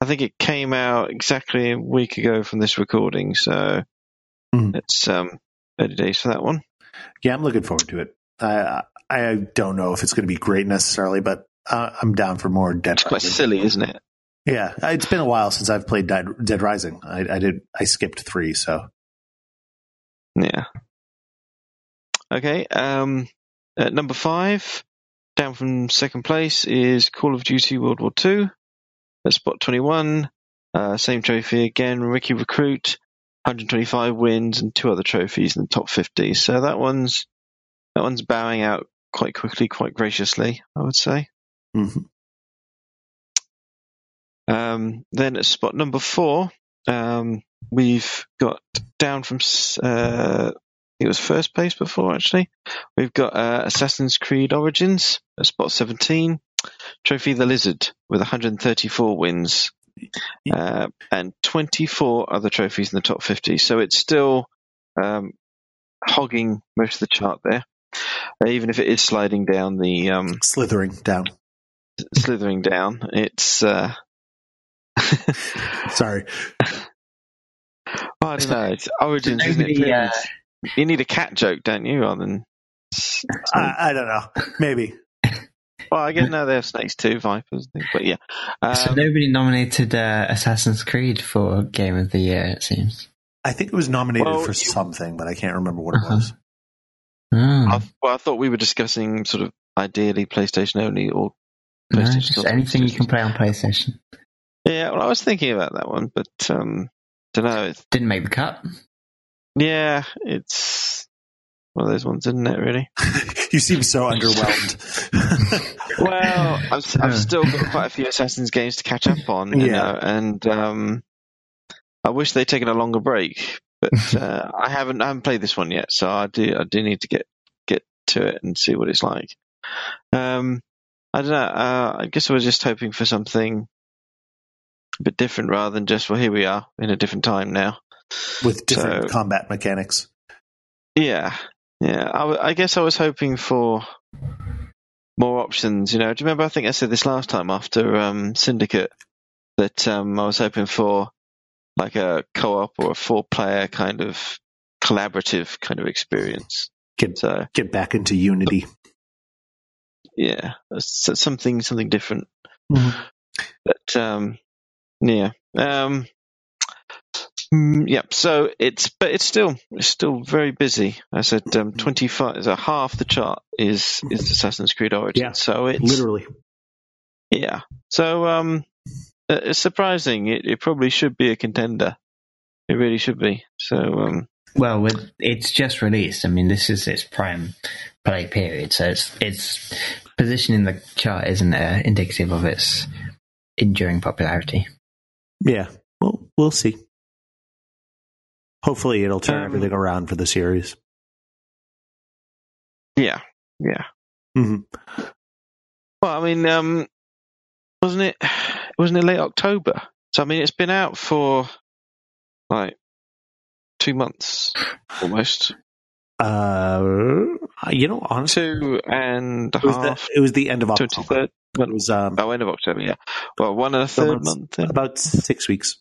I think it came out exactly a week ago from this recording, so Mhm. it's um, early days for that one. Yeah, I'm looking forward to it. I I don't know if it's going to be great necessarily, but uh, I'm down for more Dead It's quite silly, isn't it? Yeah, it's been a while since I've played Dead, Dead Rising. I, I did. I skipped three, so Yeah. Okay. Um, at number five, down from second place, is Call of Duty World War Two. At spot 21, uh, same trophy again, Ricky Recruit, 125 wins and two other trophies in the top 50. So that one's that one's bowing out quite quickly, quite graciously, I would say. mhm. Um, then at spot number four, um, we've got down from, uh, it was first place before actually. We've got uh, Assassin's Creed Origins at spot 17, Trophy the Lizard with 134 wins, uh, and 24 other trophies in the top 50. So it's still um, hogging most of the chart there, uh, even if it is sliding down the um, slithering down. slithering down. It's uh, Sorry, I don't know. It's Origins, isn't it? Nobody, You need a cat joke, don't you? Rather than. I, I don't know. Maybe Well, I guess now they have snakes too, vipers, but yeah. so Um, nobody nominated uh, Assassin's Creed for Game of the Year. It seems. I think it was nominated Well, for you- something, but I can't remember what it Uh-huh. was. Oh, I, well, I thought we were discussing sort of ideally PlayStation only or no, PlayStation just console anything you can play on PlayStation. Yeah, well, I was thinking about that one, but um, don't know. It's, Didn't make the cut. Yeah, it's one of those ones, isn't it? Really. you seem so underwhelmed. Well, I've, I've still got quite a few Assassin's games to catch up on, you Yeah. know, and um, I wish they'd taken a longer break, but uh, I haven't I haven't played this one yet, so I do I do need to get get into it and see what it's like. Um, I don't know. Uh, I guess I was just hoping for something a bit different rather than just well, here we are in a different time now. With different So- combat mechanics. Yeah, yeah. I, w- I guess I was hoping for more options. You know, do you remember? I think I said this last time after um, Syndicate that um, I was hoping for like a co-op or a four-player kind of collaborative kind of experience. Get So get back into Unity. yeah, something something different. Mhm. But um, yeah, um, mm, yeah. So it's but it's still it's still very busy. I said um, twenty five. So half the chart is is Assassin's Creed Origins. Yeah, so it's Literally. yeah. So um, uh, it's surprising. It, it probably should be a contender. It really should be. So um, Well, with it's just released. I mean, this is its prime play period, so it's its position in the chart isn't uh, indicative of its enduring popularity. Yeah. Well, we'll see. Hopefully, it'll turn Um, everything around for the series. yeah, yeah. hmm Well, I mean, um, wasn't it? Wasn't it late October? So I mean, it's been out for like two months almost, Uh, you know, honestly, two and a it was, half. the, it was the end of October. third. It was um, Oh, end of October. Yeah. Well, one and a third month. Then. about six weeks.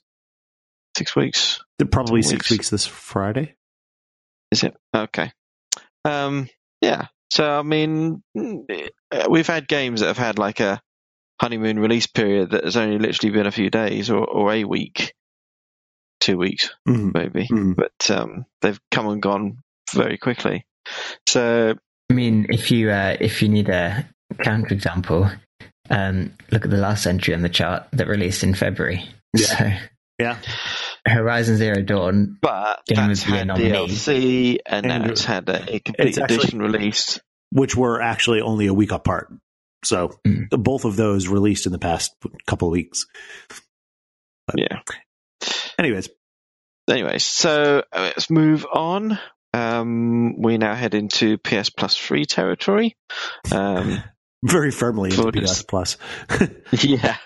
Six weeks. Probably six weeks. weeks this Friday. Is it okay? Um, yeah. So I mean, mm, we've had games that have had like a honeymoon release period that has only literally been a few days or, or a week, two weeks hmm maybe, Mhm. but um, they've come and gone very quickly. So I mean, if you uh, if you need a counterexample, um, look at the last entry on the chart that released in February. Yeah. So, Yeah. Horizon Zero Dawn. but Game that's of the had nominee. DLC and, And now it's had a, a complete actually- edition released. Which were actually only a week apart. So Mm. both of those released in the past couple of weeks. Yeah. Anyways, Anyways, so uh, let's move on. Um, we now head into PS Plus free territory. Um, very firmly into For PS this- Plus. yeah,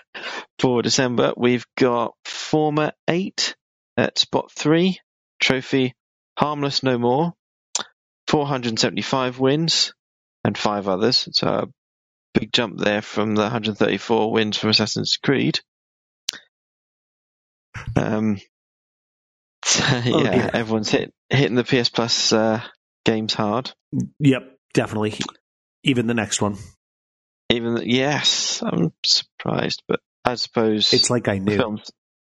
for December we've got Forma Eight at spot three, trophy Harmless No More, 475 wins, and five others. So a big jump there from the 134 wins from Assassin's Creed. Um, so, yeah, dear. everyone's hit, hitting the PS Plus uh, games hard. yep, definitely. Even the next one. Even th- yes, I'm surprised, but I suppose It's like I the knew. films.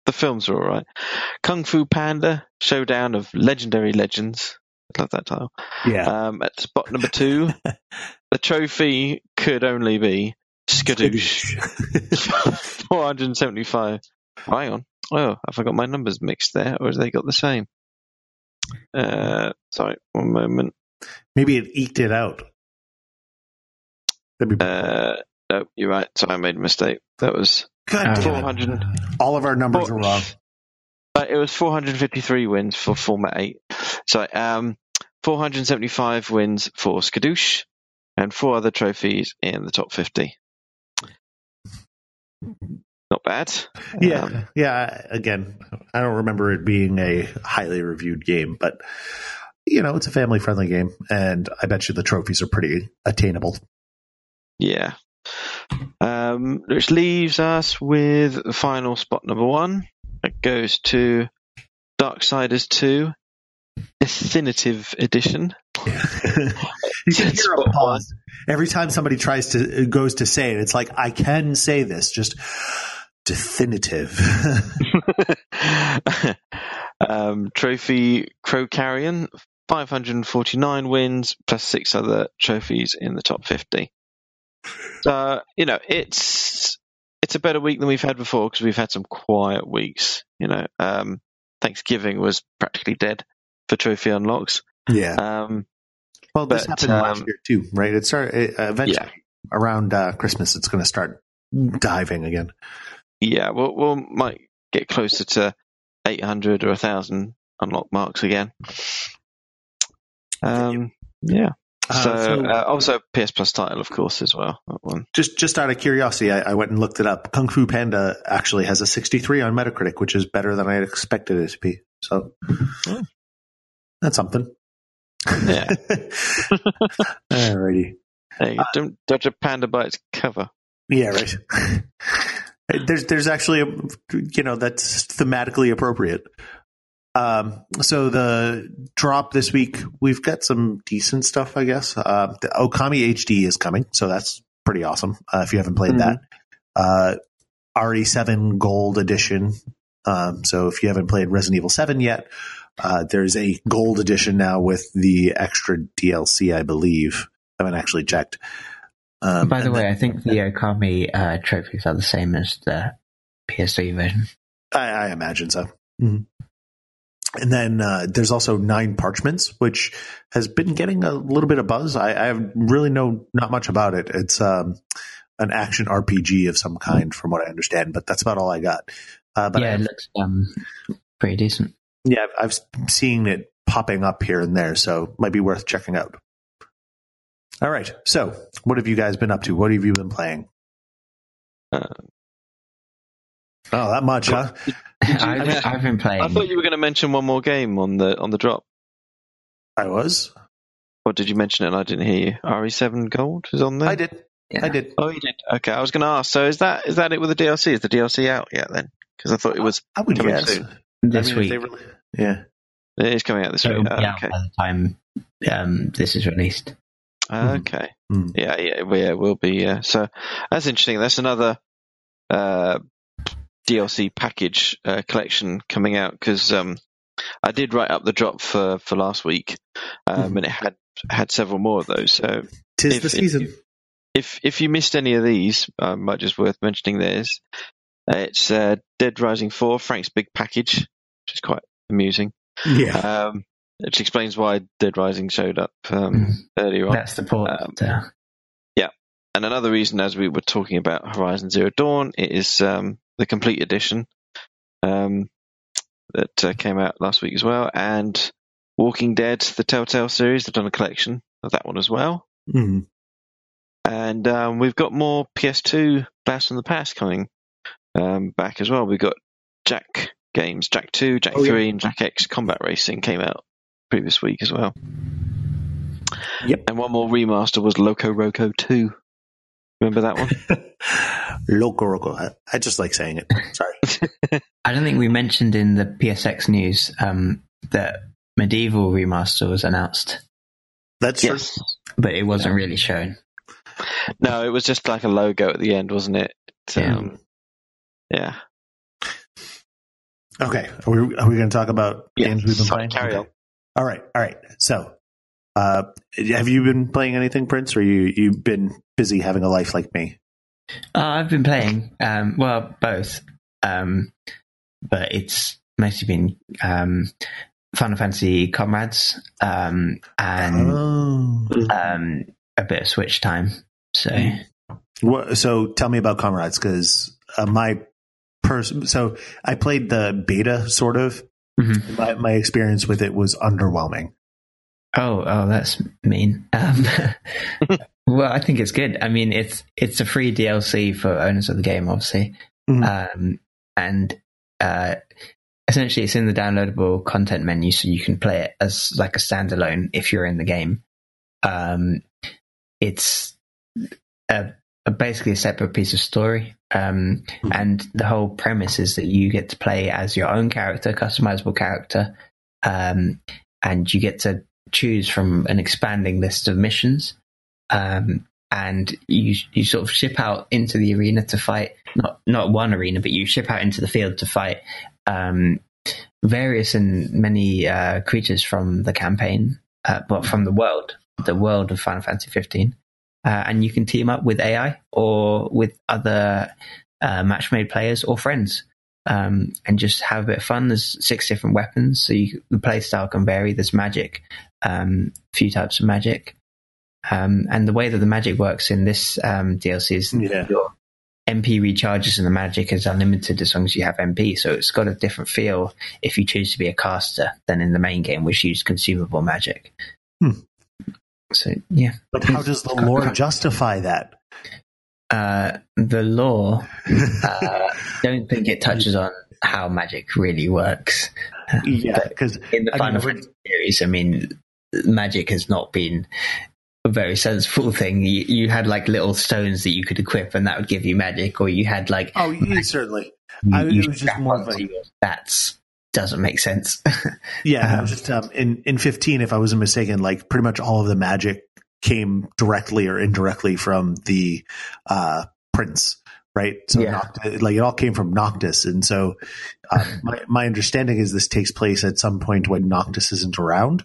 The films are all right. Kung Fu Panda: Showdown of Legendary Legends. I love that title. Yeah. Um, at spot number two, the trophy could only be Skadoosh. 475. Hang on. Oh, have I got my numbers mixed there, or have they got the same? Uh, sorry, one moment. Maybe it eked it out. That'd be- Uh, no, you're right. So I made a mistake. That was God Oh. damn 400. All of our numbers Four- are wrong. Uh, it was 453 wins for Forma.8. So um, 475 wins for Skadoosh, and four other trophies in the top 50. Not bad. Yeah, Um, yeah. Again, I don't remember it being a highly reviewed game, but you know, it's a family friendly game, and I bet you the trophies are pretty attainable. Yeah. Um, which leaves us with the final spot number one. It goes to Darksiders 2 Definitive Edition. you can hear a pause every time somebody tries to goes to say it. It's like I can say this, just definitive. um, trophy Crow Carrion, 549 wins plus six other trophies in the top 50. So, you know, it's it's a better week than we've had before because we've had some quiet weeks. You know, um, Thanksgiving was practically dead for trophy unlocks. yeah. Um, Well, this but, happened last um, year too, right? It started it, uh, eventually yeah, around uh, Christmas. It's going to start diving again. yeah, we'll, we'll might get closer to 800 or 1,000 unlock marks again. Um, yeah. Uh, so, so- uh, also PS Plus title, of course, as well. That one. Just just out of curiosity, I, I went and looked it up. Kung Fu Panda actually has a 63 on Metacritic, which is better than I expected it to be. So Oh. that's something. Yeah. Alrighty. Hey, don't judge a panda by its cover. Yeah, right. there's there's actually a, you know that's thematically appropriate. Um, so the drop this week, we've got some decent stuff, I guess. Uh, the Okami HD is coming, so that's pretty awesome. Uh, if you haven't played that, uh, RE7 Gold Edition. Um, so if you haven't played Resident Evil 7 yet, uh, there's a Gold Edition now with the extra DLC, I believe. I haven't actually checked. Um, By the way, then- I think the Okami uh, trophies are the same as the PS3 version. I, I imagine so. Mhm. And then uh, there's also Nine Parchments, which has been getting a little bit of buzz. I, I have really know not much about it. It's um, an action RPG of some kind, from what I understand, but that's about all I got. Uh, but yeah, I, it looks um, pretty decent. yeah, I've, I've seen it popping up here and there, so might be worth checking out. All right, so what have you guys been up to? What have you been playing? Uh, Oh, that much, huh? I've, been- I've been playing. I thought you were going to mention one more game on the on the drop, I was. or did you mention it and I didn't hear you? RE7 Gold is on there. I did. Yeah. I did. Oh, you did. Okay, I was going to ask. So is that is that it with the DLC? Is the DLC out yet then? Because I thought it was I would coming guess. soon. this I mean, week. really- yeah. It is coming out this So it'll week. be Oh, out okay. by the time um, this is released. Mhm. Okay. Mm. Yeah, yeah, well, yeah, it will be. Yeah. So that's interesting. That's another uh, DLC package uh, collection coming out because um, I did write up the drop for, for last week, um, Mhm. and it had had several more of those. So Tis If- the season. if if you missed any of these, uh, might just worth mentioning. Theirs. It's uh, Dead Rising Four, Frank's big package, which is quite amusing. yeah. Um, which explains why Dead Rising showed up um, Mhm. earlier on. That's the port. Um, uh, And another reason, as we were talking about Horizon Zero Dawn, it is um, the complete edition um, that uh, came out last week as well. And Walking Dead, the Telltale series, they've done a collection of that one as well. Mhm. And um, we've got more PS2 Blast from the Past coming um, back as well. We've got Jak games, Jak 2, Jak Oh, yeah. 3, and Jak X Combat Racing came out previous week as well. Yep. And one more remaster was LocoRoco 2. Remember that one? LocoRoco. I, I just like saying it. Sorry. I don't think we mentioned in the PSX news um, that MediEvil remaster was announced, That's true. yes. but it wasn't really shown. No, it was just like a logo at the end, wasn't it? Yeah. Um, yeah. Okay. Are we, are we going to talk about Yeah, games we've been sorry, playing? carry Okay. on. All right. All right. So, uh, have you been playing anything, Prince, or you you've been busy having a life like me? Uh, I've been playing, um, well, both, um, but it's mostly been um, Final Fantasy Comrades um, and Oh. um, a bit of Switch time. So What, so tell me about Comrades because uh, my person. So I played the beta, sort of. Mhm. My, my experience with it was underwhelming. Oh, oh, that's mean. Um, well, I think it's good. I mean, it's it's a free DLC for owners of the game, obviously, Mhm. um, and uh, essentially, it's in the downloadable content menu, so you can play it as like a standalone if you're in the game. Um, it's a, a basically a separate piece of story, um, Mhm. and the whole premise is that you get to play as your own character, customizable character, um, and you get to choose from an expanding list of missions. Um, and you you sort of ship out into the arena to fight not not one arena, but you ship out into the field to fight um, various and many uh, creatures from the campaign, uh, but from the world, the world of Final Fantasy 15. Uh, and you can team up with AI or with other uh, match made players or friends um, and just have a bit of fun. There's six different weapons, so you, the playstyle can vary. There's magic, um, a few types of magic. Um, and the way that the magic works in this um, DLC is Yeah. your MP recharges and the magic is unlimited as long as you have MP. So it's got a different feel if you choose to be a caster than in the main game, which used consumable magic. Hmm. So yeah, But how does the lore justify that? Uh, the law. Uh, don't think it touches on how magic really works. Yeah, because In the I Final mean, Fantasy series, I mean, magic has not been a very sensible thing. You, you had like little stones that you could equip, and that would give you magic, or you had like oh, yeah, certainly. you, I- it you was just more of onto a- your. Doesn't make sense. Yeah, Um, just um, in in fifteen, if I wasn't mistaken, like pretty much all of the magic came directly or indirectly from the uh, prince, right? So Yeah. Noct- like it all came from Noctis, and so uh, my my understanding is this takes place at some point when Noctis isn't around.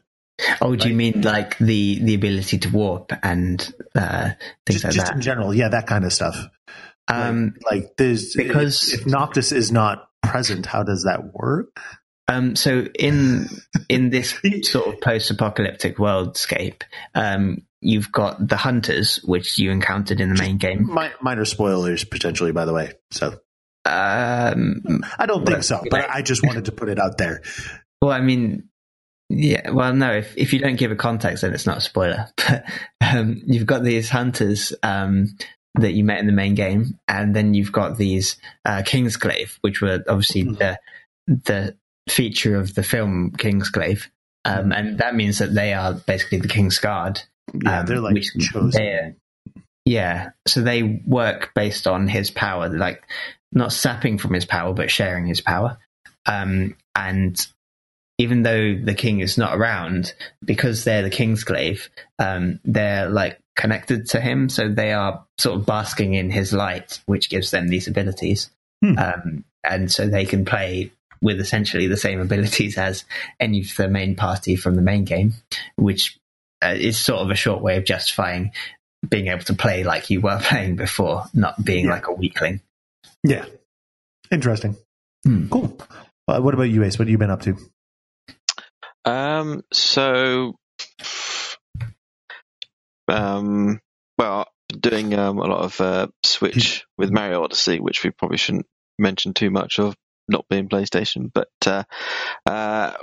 oh, do you mean like the the ability to warp and uh, things Just, like just that? in general, yeah, that kind of stuff. Um, like, like there's because- if, if Noctis is not present, how does that work? Um, so in in this sort of post-apocalyptic worldscape, um, you've got the hunters, which you encountered in the main game. Mi- minor spoilers potentially, by the way. So Um, I don't think so, but I just wanted to put it out there. well, I mean, yeah. Well, no. If if you don't give a context, then it's not a spoiler. But um, you've got these hunters um, that you met in the main game, and then you've got these uh, Kingsglaive, which were obviously Mhm. the the feature of the film Kingsglaive. Um, and that means that they are basically the King's Guard. Yeah, Um, they're like which chosen. they're- Yeah, so they work based on his power, like not sapping from his power, but sharing his power. Um, and even though the king is not around, because they're the king's glaive, um, they're like connected to him, so they are sort of basking in his light, which gives them these abilities. Hmm. Um, and so they can play with essentially the same abilities as any of the main party from the main game, which uh, is sort of a short way of justifying being able to play like you were playing before, not being Yeah. like a weakling. Yeah. Interesting. Hmm. Cool. Uh, what about you, Ace? What have you been up to? Um, so, um, well, doing um, a lot of uh, Switch with Mario Odyssey, which we probably shouldn't mention too much of, not being PlayStation. But uh, uh,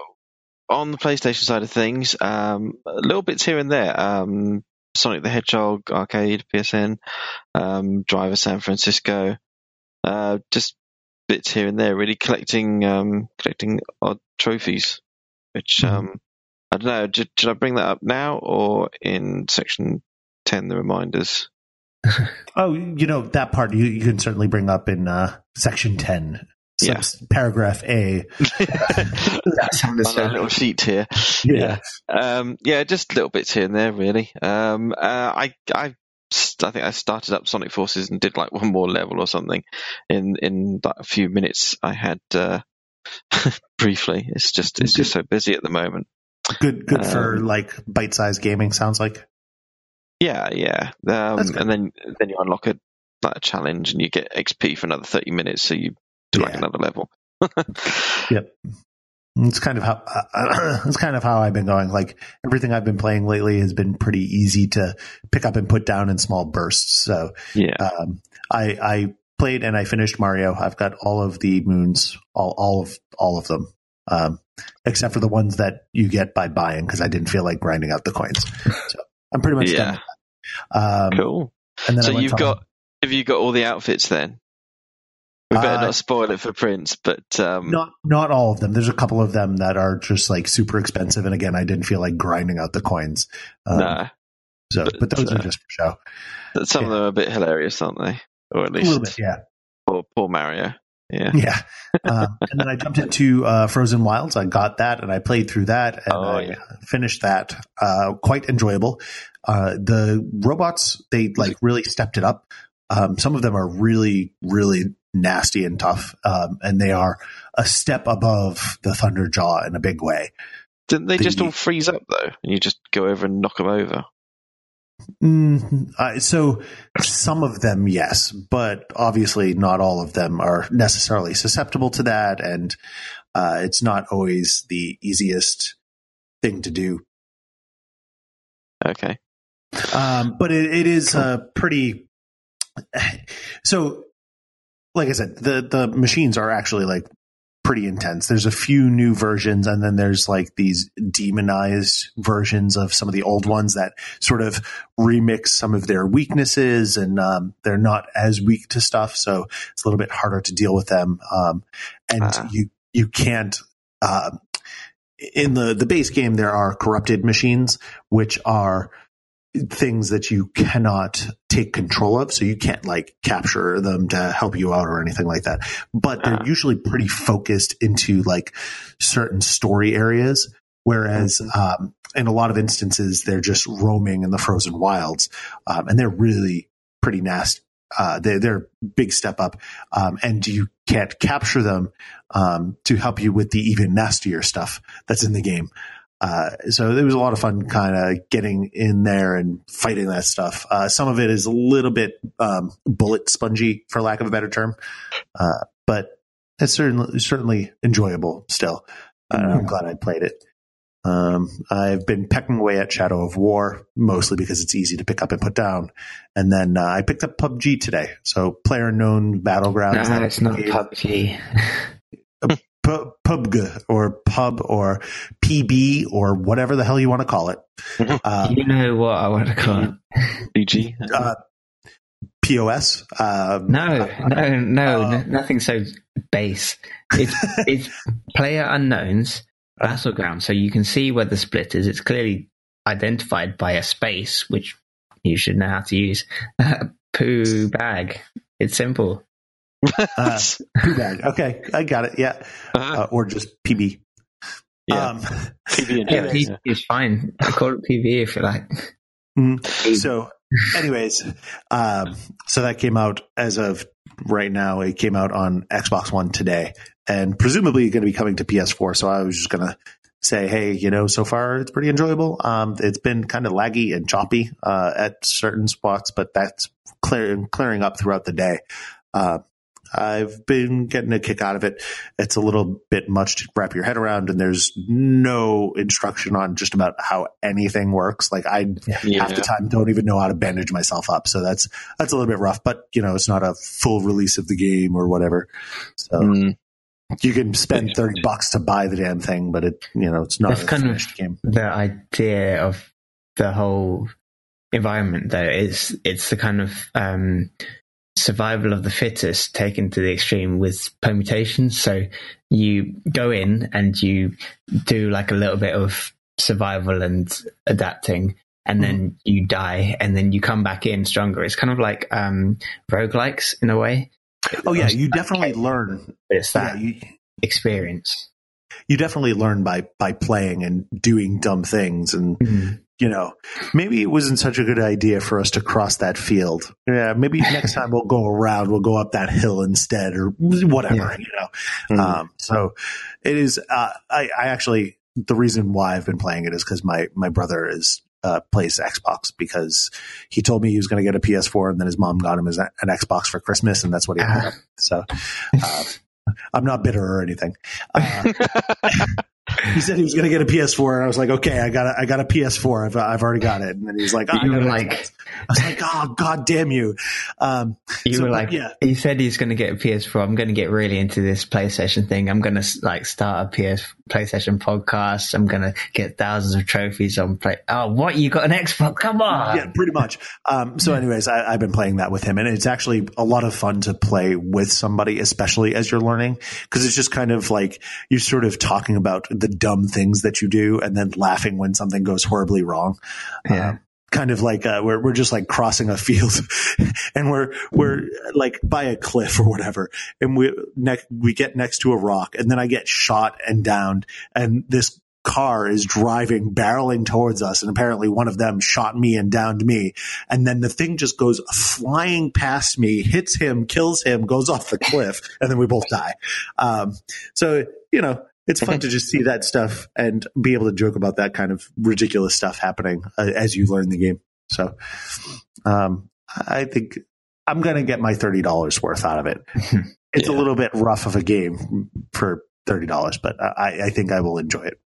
on the PlayStation side of things, um, little bits here and there. Um, Sonic the Hedgehog arcade, PSN, um, Driver San Francisco, uh, just bits here and there. Really collecting um, collecting odd trophies, which Mhm. um, I don't know. Should, should I bring that up now or in section ten, the reminders? Oh, you know, that part you, you can certainly bring up in uh, section 10, Yeah. paragraph A. That's on a little sheet here. Yeah. Um, yeah, just little bits here and there, really. Um, uh, I, I, I think I started up Sonic Forces and did like one more level or something in in like a few minutes. I had uh, briefly. It's just it's just so busy at the moment. Good good for Um, like bite sized gaming, sounds like. Yeah, yeah. Um, and then then you unlock a like a challenge and you get XP for another thirty minutes, so you do like another level. Yep. It's kind of how it's kind of how I've been going. Like everything I've been playing lately has been pretty easy to pick up and put down in small bursts. So yeah. um, I, I played and I finished Mario. I've got all of the moons, all all of all of them, um, except for the ones that you get by buying because I didn't feel like grinding out the coins. So I'm pretty much Yeah. done. Um, Cool. And then So you've got have you got all the outfits then? We better Uh, not spoil it for Prince, but um, not not all of them. There's a couple of them that are just like super expensive, and again, I didn't feel like grinding out the coins. Um, no. So, But, but those uh, are just for show. Some of them are a bit hilarious, aren't they? Or at A little least bit, yeah, poor, poor Mario. Yeah. yeah. um, and then I jumped into uh, Frozen Wilds. I got that, and I played through that, and Oh, I yeah. finished that. Uh, quite enjoyable. Uh, the robots they like really stepped it up. Um, some of them are really, really nasty and tough, um, and they are a step above the Thunderjaw in a big way. Didn't they just The- all freeze up though? And you just go over and knock them over? Mm, uh, so some of them, yes, but obviously not all of them are necessarily susceptible to that, and uh, it's not always the easiest thing to do. Okay. Um, but it, it is uh, pretty. So, like I said, the the machines are actually like pretty intense. There's a few new versions, and then there's like these demonized versions of some of the old ones that sort of remix some of their weaknesses, and um, they're not as weak to stuff, so it's a little bit harder to deal with them. Um, and Ah. you you can't. Uh, in the the base game, there are corrupted machines, which are things that you cannot take control of. So you can't like capture them to help you out or anything like that. But they're Ah. usually pretty focused into like certain story areas. Whereas, um, in a lot of instances, they're just roaming in the frozen wilds. Um, and they're really pretty nasty. Uh, they're, they're big step up. Um, and you can't capture them, um, to help you with the even nastier stuff that's in the game. Uh, so it was a lot of fun kind of getting in there and fighting that stuff. Uh, some of it is a little bit um, bullet spongy, for lack of a better term, uh, but it's certainly certainly enjoyable still. Uh, I'm glad I played it. Um, I've been pecking away at Shadow of War mostly because it's easy to pick up and put down, and then uh, I picked up PUBG today. So player known battlegrounds. No, it's not PUBG. Pu- PUBG or pub or PB or whatever the hell you want to call it. Uh, you know what I want to call it? BG. uh, POS. Um, No, no, no, Uh, nothing so base. It's it's player unknowns battleground, so you can see where the split is. It's clearly identified by a space, which you should know how to use. poo bag. It's simple. Uh, Poo bag. Okay, I got it. Yeah, uh, or just PB. yeah. Um, PB and Yeah, J. PV is fine. I call it PV if you like. mm. so, anyways, um, so that came out as of right now. It came out on Xbox One today, and presumably going to be coming to PS4. So I was just going to say, hey, you know, so far it's pretty enjoyable. Um, it's been kind of laggy and choppy uh, at certain spots, but that's clear, clearing up throughout the day. Uh, I've been getting a kick out of it. It's a little bit much to wrap your head around, and there's no instruction on just about how anything works. Like I Yeah. half the time don't even know how to bandage myself up, so that's that's a little bit rough. But you know, it's not a full release of the game or whatever. So Mm. you can spend thirty bucks to buy the damn thing, but it you know it's not That's a kind of- game. the idea of the whole environment though is it's the kind of um, survival of the fittest taken to the extreme with permutations. So you go in and you do like a little bit of survival and adapting and then you die and then you come back in stronger. It's kind of like um roguelikes in a way. Oh yeah, you definitely learn. it's Yeah, you, experience. You definitely learn by by playing and doing dumb things and you know, maybe it wasn't such a good idea for us to cross that field. Yeah, maybe next time we'll go around, we'll go up that hill instead or whatever, Yeah. you know. Mm. Um, so it is, uh, I, I actually, the reason why I've been playing it is because my, my brother is, uh, plays Xbox because he told me he was going to get a PS4 and then his mom got him as a- an Xbox for Christmas and that's what he Ah. had. So, uh, I'm not bitter or anything. Uh, he said he was going to get a PS4, and I was like, okay, I got a, I got a PS4. I've, I've already got it. And then he's like, oh, I You got were like-. I was like, oh, god damn you. Um, You So, were like, yeah. he said he's going to get a PS4. I'm going to get really into this PlayStation thing. I'm going to like start a PS PlayStation podcast. I'm going to get thousands of trophies on play. Oh, what? You got an Xbox? Come on. yeah, pretty much. Um, so, anyways, I, I've been playing that with him, and it's actually a lot of fun to play with somebody, especially as you're learning, because it's just kind of like you're sort of talking about the dumb things that you do, and then laughing when something goes horribly wrong. Yeah. Um, kind of like uh, we're we're just like crossing a field, and we're we're like by a cliff or whatever, and we ne- we get next to a rock, and then I get shot and downed, and this car is driving barreling towards us and apparently one of them shot me and downed me and then the thing just goes flying past me hits him kills him goes off the cliff and then we both die um, so you know it's fun to just see that stuff and be able to joke about that kind of ridiculous stuff happening uh, as you learn the game so um, i think i'm going to get my $30 worth out of it it's a little bit rough of a game for $30 but I, I think i will enjoy it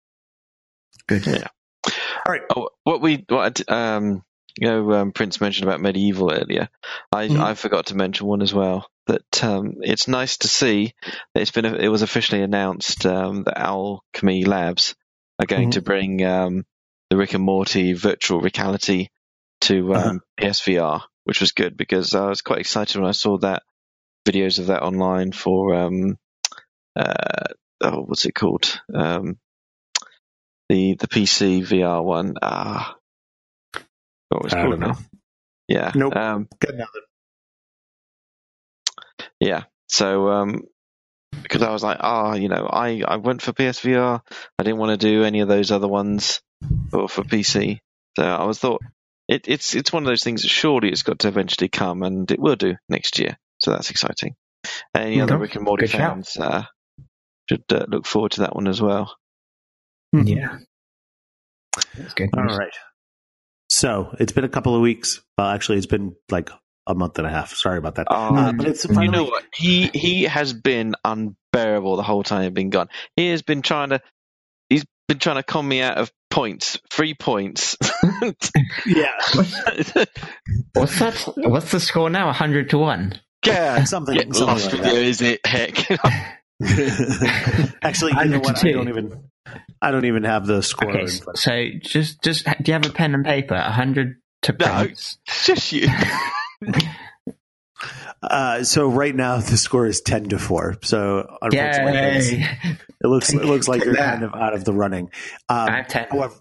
Good. Yeah. all right Oh, what we what um you know, um, Prince mentioned about MediEvil earlier. I, Mhm. I forgot to mention one as well. That um, it's nice to see that it's been it was officially announced um, that Owlchemy Labs are going Mhm. to bring um, the Rick and Morty virtual reality to um, Uh-huh. PSVR, which was good because I was quite excited when I saw that videos of that online for um, uh, oh, what's it called? Um, the the PC VR one. Ah, what was called now? Yeah. Nope. Um, Got nothing. Yeah. So um, because I was like, ah, you know, I I went for PSVR. I didn't want to do any of those other ones or for PC. So I was thought it, it's it's one of those things that surely it's got to eventually come, and it will do next year. So that's exciting. Any other Okay. Rick and Morty Good fans uh, should uh, look forward to that one as well. Yeah. That's good. All right. So it's been a couple of weeks. Well, actually, it's been like a month and a half. Sorry about that. Oh, Uh, but it's You know what? He he has been unbearable the whole time he's been gone. He has been trying to he's been trying to con me out of points, three points. yeah, What's that? What's the score now? 100 to 1. yeah, something, get something lost like with that. is it? Heck, Actually, you know what? I don't even. I don't even have the score. Okay, so just, just, do you have a pen and paper? 100 to No. Prince. just you. Uh, so right now the score is ten to four. So unfortunately, it looks it looks like you're kind of out of the running. Um, I have 10. However,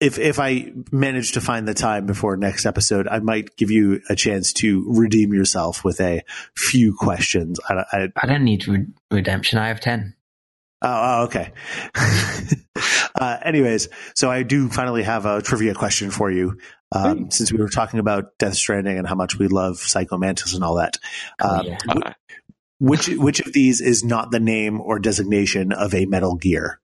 if if I manage to find the time before next episode, I might give you a chance to redeem yourself with a few questions. I, I, I don't need re- redemption. I have 10. oh, oh, okay. uh, anyways, so I do finally have a trivia question for you. Um, since we were talking about Death Stranding and how much we love Psycho Mantis and all that, Oh, um, yeah. Uh, which which of these is not the name or designation of a Metal Gear?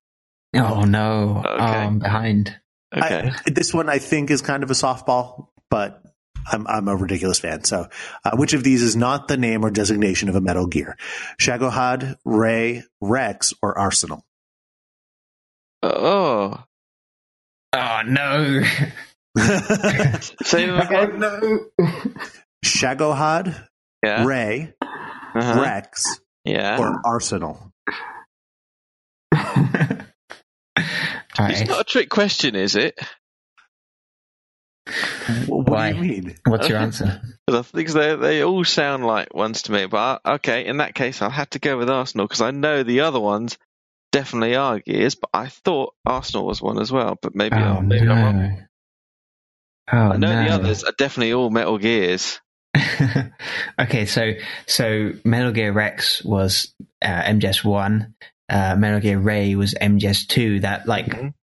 Oh, no. Okay. Oh, I'm behind. okay. I, this one I think is kind of a softball, but I'm I'm a ridiculous fan. So, uh, which of these is not the name or designation of a Metal Gear? Shagohod, Ray, Rex, or Arsenal? oh, Oh, no. say them again. no. Shagohod, Yeah. Ray, Uh-huh. Rex, Yeah. or Arsenal? It's not a trick question, is it? What Why? do you mean? What's your answer? 'Cause I think they they all sound like ones to me. But I, okay, in that case, I'll have to go with Arsenal because I know the other ones definitely are Gears. But I thought Arsenal was one as well. But maybe, Oh, I'm, maybe I'm wrong. Oh, I know no. the others are definitely all Metal Gears. okay, so so Metal Gear Rex was uh, MGS one. Uh, Metal Gear Ray was MGS two. That like Mhm.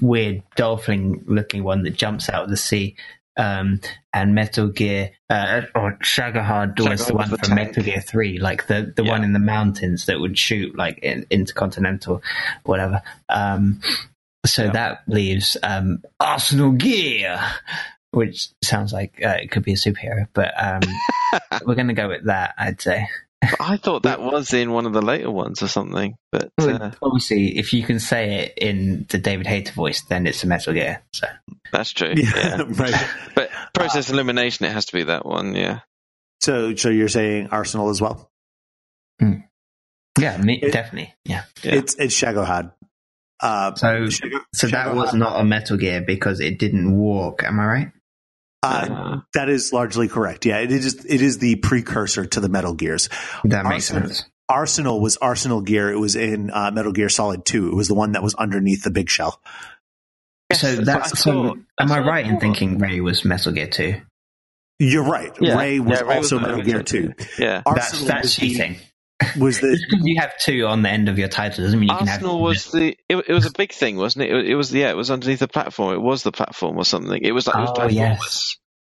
weird dolphin looking one that jumps out of the sea. Um, and Metal Gear uh, or Shagohod was Shagohod the one the from tank. Metal Gear three, like the the Yeah. one in the mountains that would shoot like in, intercontinental, whatever. Um, so Yeah. that leaves um, Arsenal Gear, which sounds like uh, it could be a superhero, but um, we're going to go with that. I'd say. I thought that was in one of the later ones or something. But uh, Obviously, if you can say it in the David Hayter voice, then it's a Metal Gear. So that's true. Yeah, Yeah. right. But process elimination, it has to be that one. Yeah. So, so you're saying Arsenal as well? yeah, me, It- definitely. Yeah. Yeah. It's it's Shagohod. Uh, So Shago- so that Shagohod- was not a Metal Gear because it didn't walk. Am I right? Uh, Uh, that is largely correct. Yeah, it is. It is the precursor to the Metal Gears. That makes Arsenal- sense. Arsenal was Arsenal Gear. It was in uh, Metal Gear Solid Two. It was the one that was underneath the big shell. So that's so. Am I right in thinking Ray was Metal Gear Two? You're right. Yeah. Ray was Yeah, Ray was also Metal Metal Gear Gear Two. Yeah. That's Arsenal that's was the- cheating. Was the Just because you have two on the end of your title doesn't mean you can have. Arsenal was the it, it was a big thing, wasn't it? it? It was yeah, it was underneath the platform. It was the platform or something. It was like it was Oh, yes.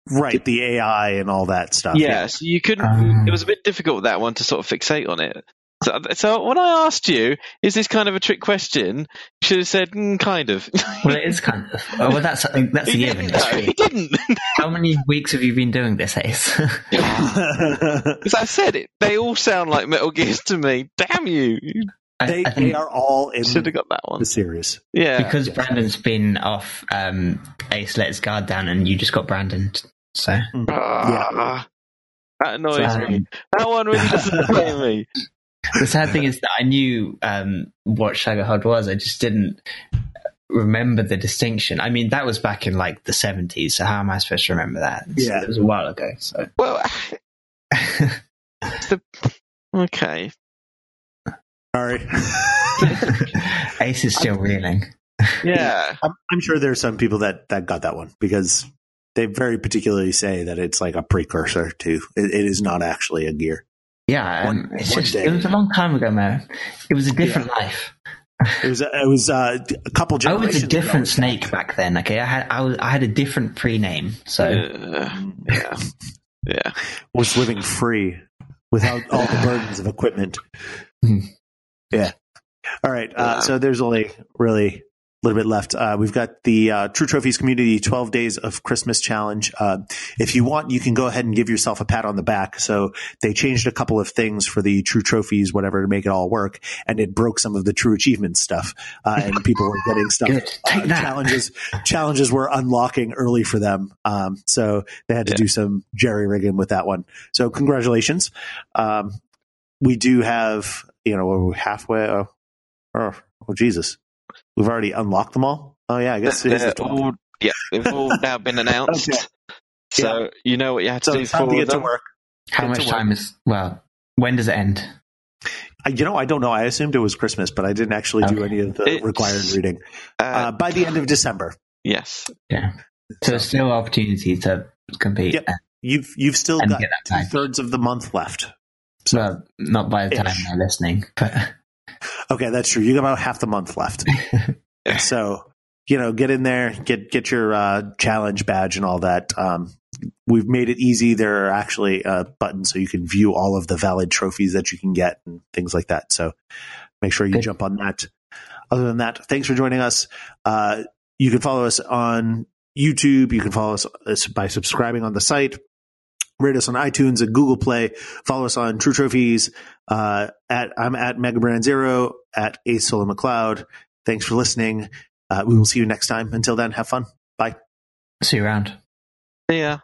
right the AI and all that stuff? Yeah, so you couldn't. Um. it was a bit difficult that one to sort of fixate on it. So, so when I asked you, is this kind of a trick question? You should have said, mm, kind of. Well, it is kind of. Oh, well, that's that's a he given. didn't. It's though. true. He didn't. How many weeks have you been doing this, Ace? As I said, it, they all sound like Metal Gears to me. Damn you! I, They, I they are all in Should have got that one. the series. Yeah. because Brandon's been off, um, Ace let his guard down, and you just got Brandon. So Ah, That annoys So- me. That one really doesn't annoy me. The sad thing is that I knew um, what Shagohod was. I just didn't remember the distinction. I mean, that was back in like the seventies. So how am I supposed to remember that? It's- Yeah. it was a while ago. So Well, the, okay. Sorry. Ace is still reeling. Yeah. I'm, I'm sure there's some people that, that got that one because they very particularly say that it's like a precursor to, it, it is not actually a gear. Yeah, One- it's one just, day. it was a long time ago, man. It was a different life. It was, it was uh, a couple I was a different ago. snake back then. Okay, I had I was I had a different pre-name. So Uh, yeah. Yeah. Was living free without all the burdens of equipment. Hmm. yeah. All right. Uh, Yeah. so there's only really a little bit left. Uh, we've got the uh, TrueTrophies Community 12 Days of Christmas Challenge. Uh, if you want, you can go ahead and give yourself a pat on the back. So they changed a couple of things for the TrueTrophies, whatever, to make it all work, and it broke some of the TrueAchievements stuff, uh, and people were getting stuff. Uh, challenges challenges were unlocking early for them, um, so they had to Yeah. do some jerry rigging with that one. So congratulations. Um, we do have, you know, we're halfway. Oh, oh, oh, Jesus, we've already unlocked them all. Oh yeah, I guess it is the They're all, yeah, they've all now been announced. Okay. So you know what you have to So do it's for to get to work. how Get to much work. time is well? When does it end? I, you know, I don't know. I assumed it was Christmas, but I didn't actually do any of the It's- required reading. Uh, Uh, by the end of December, yes. Yeah. So there's still opportunity to compete. Yep. you've you've still got get two thirds of the month left. Well, not by the time Ish. they're listening, but Okay, that's true. You got about half the month left. so you know, get in there, get get your uh, challenge badge and all that. Um, we've made it easy. There are actually uh, buttons so you can view all of the valid trophies that you can get and things like that. So make sure you Good. jump on that. Other than that, thanks for joining us. Uh, you can follow us on YouTube. You can follow us by subscribing on the site. Rate us on iTunes and Google Play. Follow us on TrueTrophies. Uh, at I'm at Megabrand Zero at Ace Solar McLeod. Thanks for listening. Uh, we will see you next time. Until then, have fun. Bye. see you around. See ya.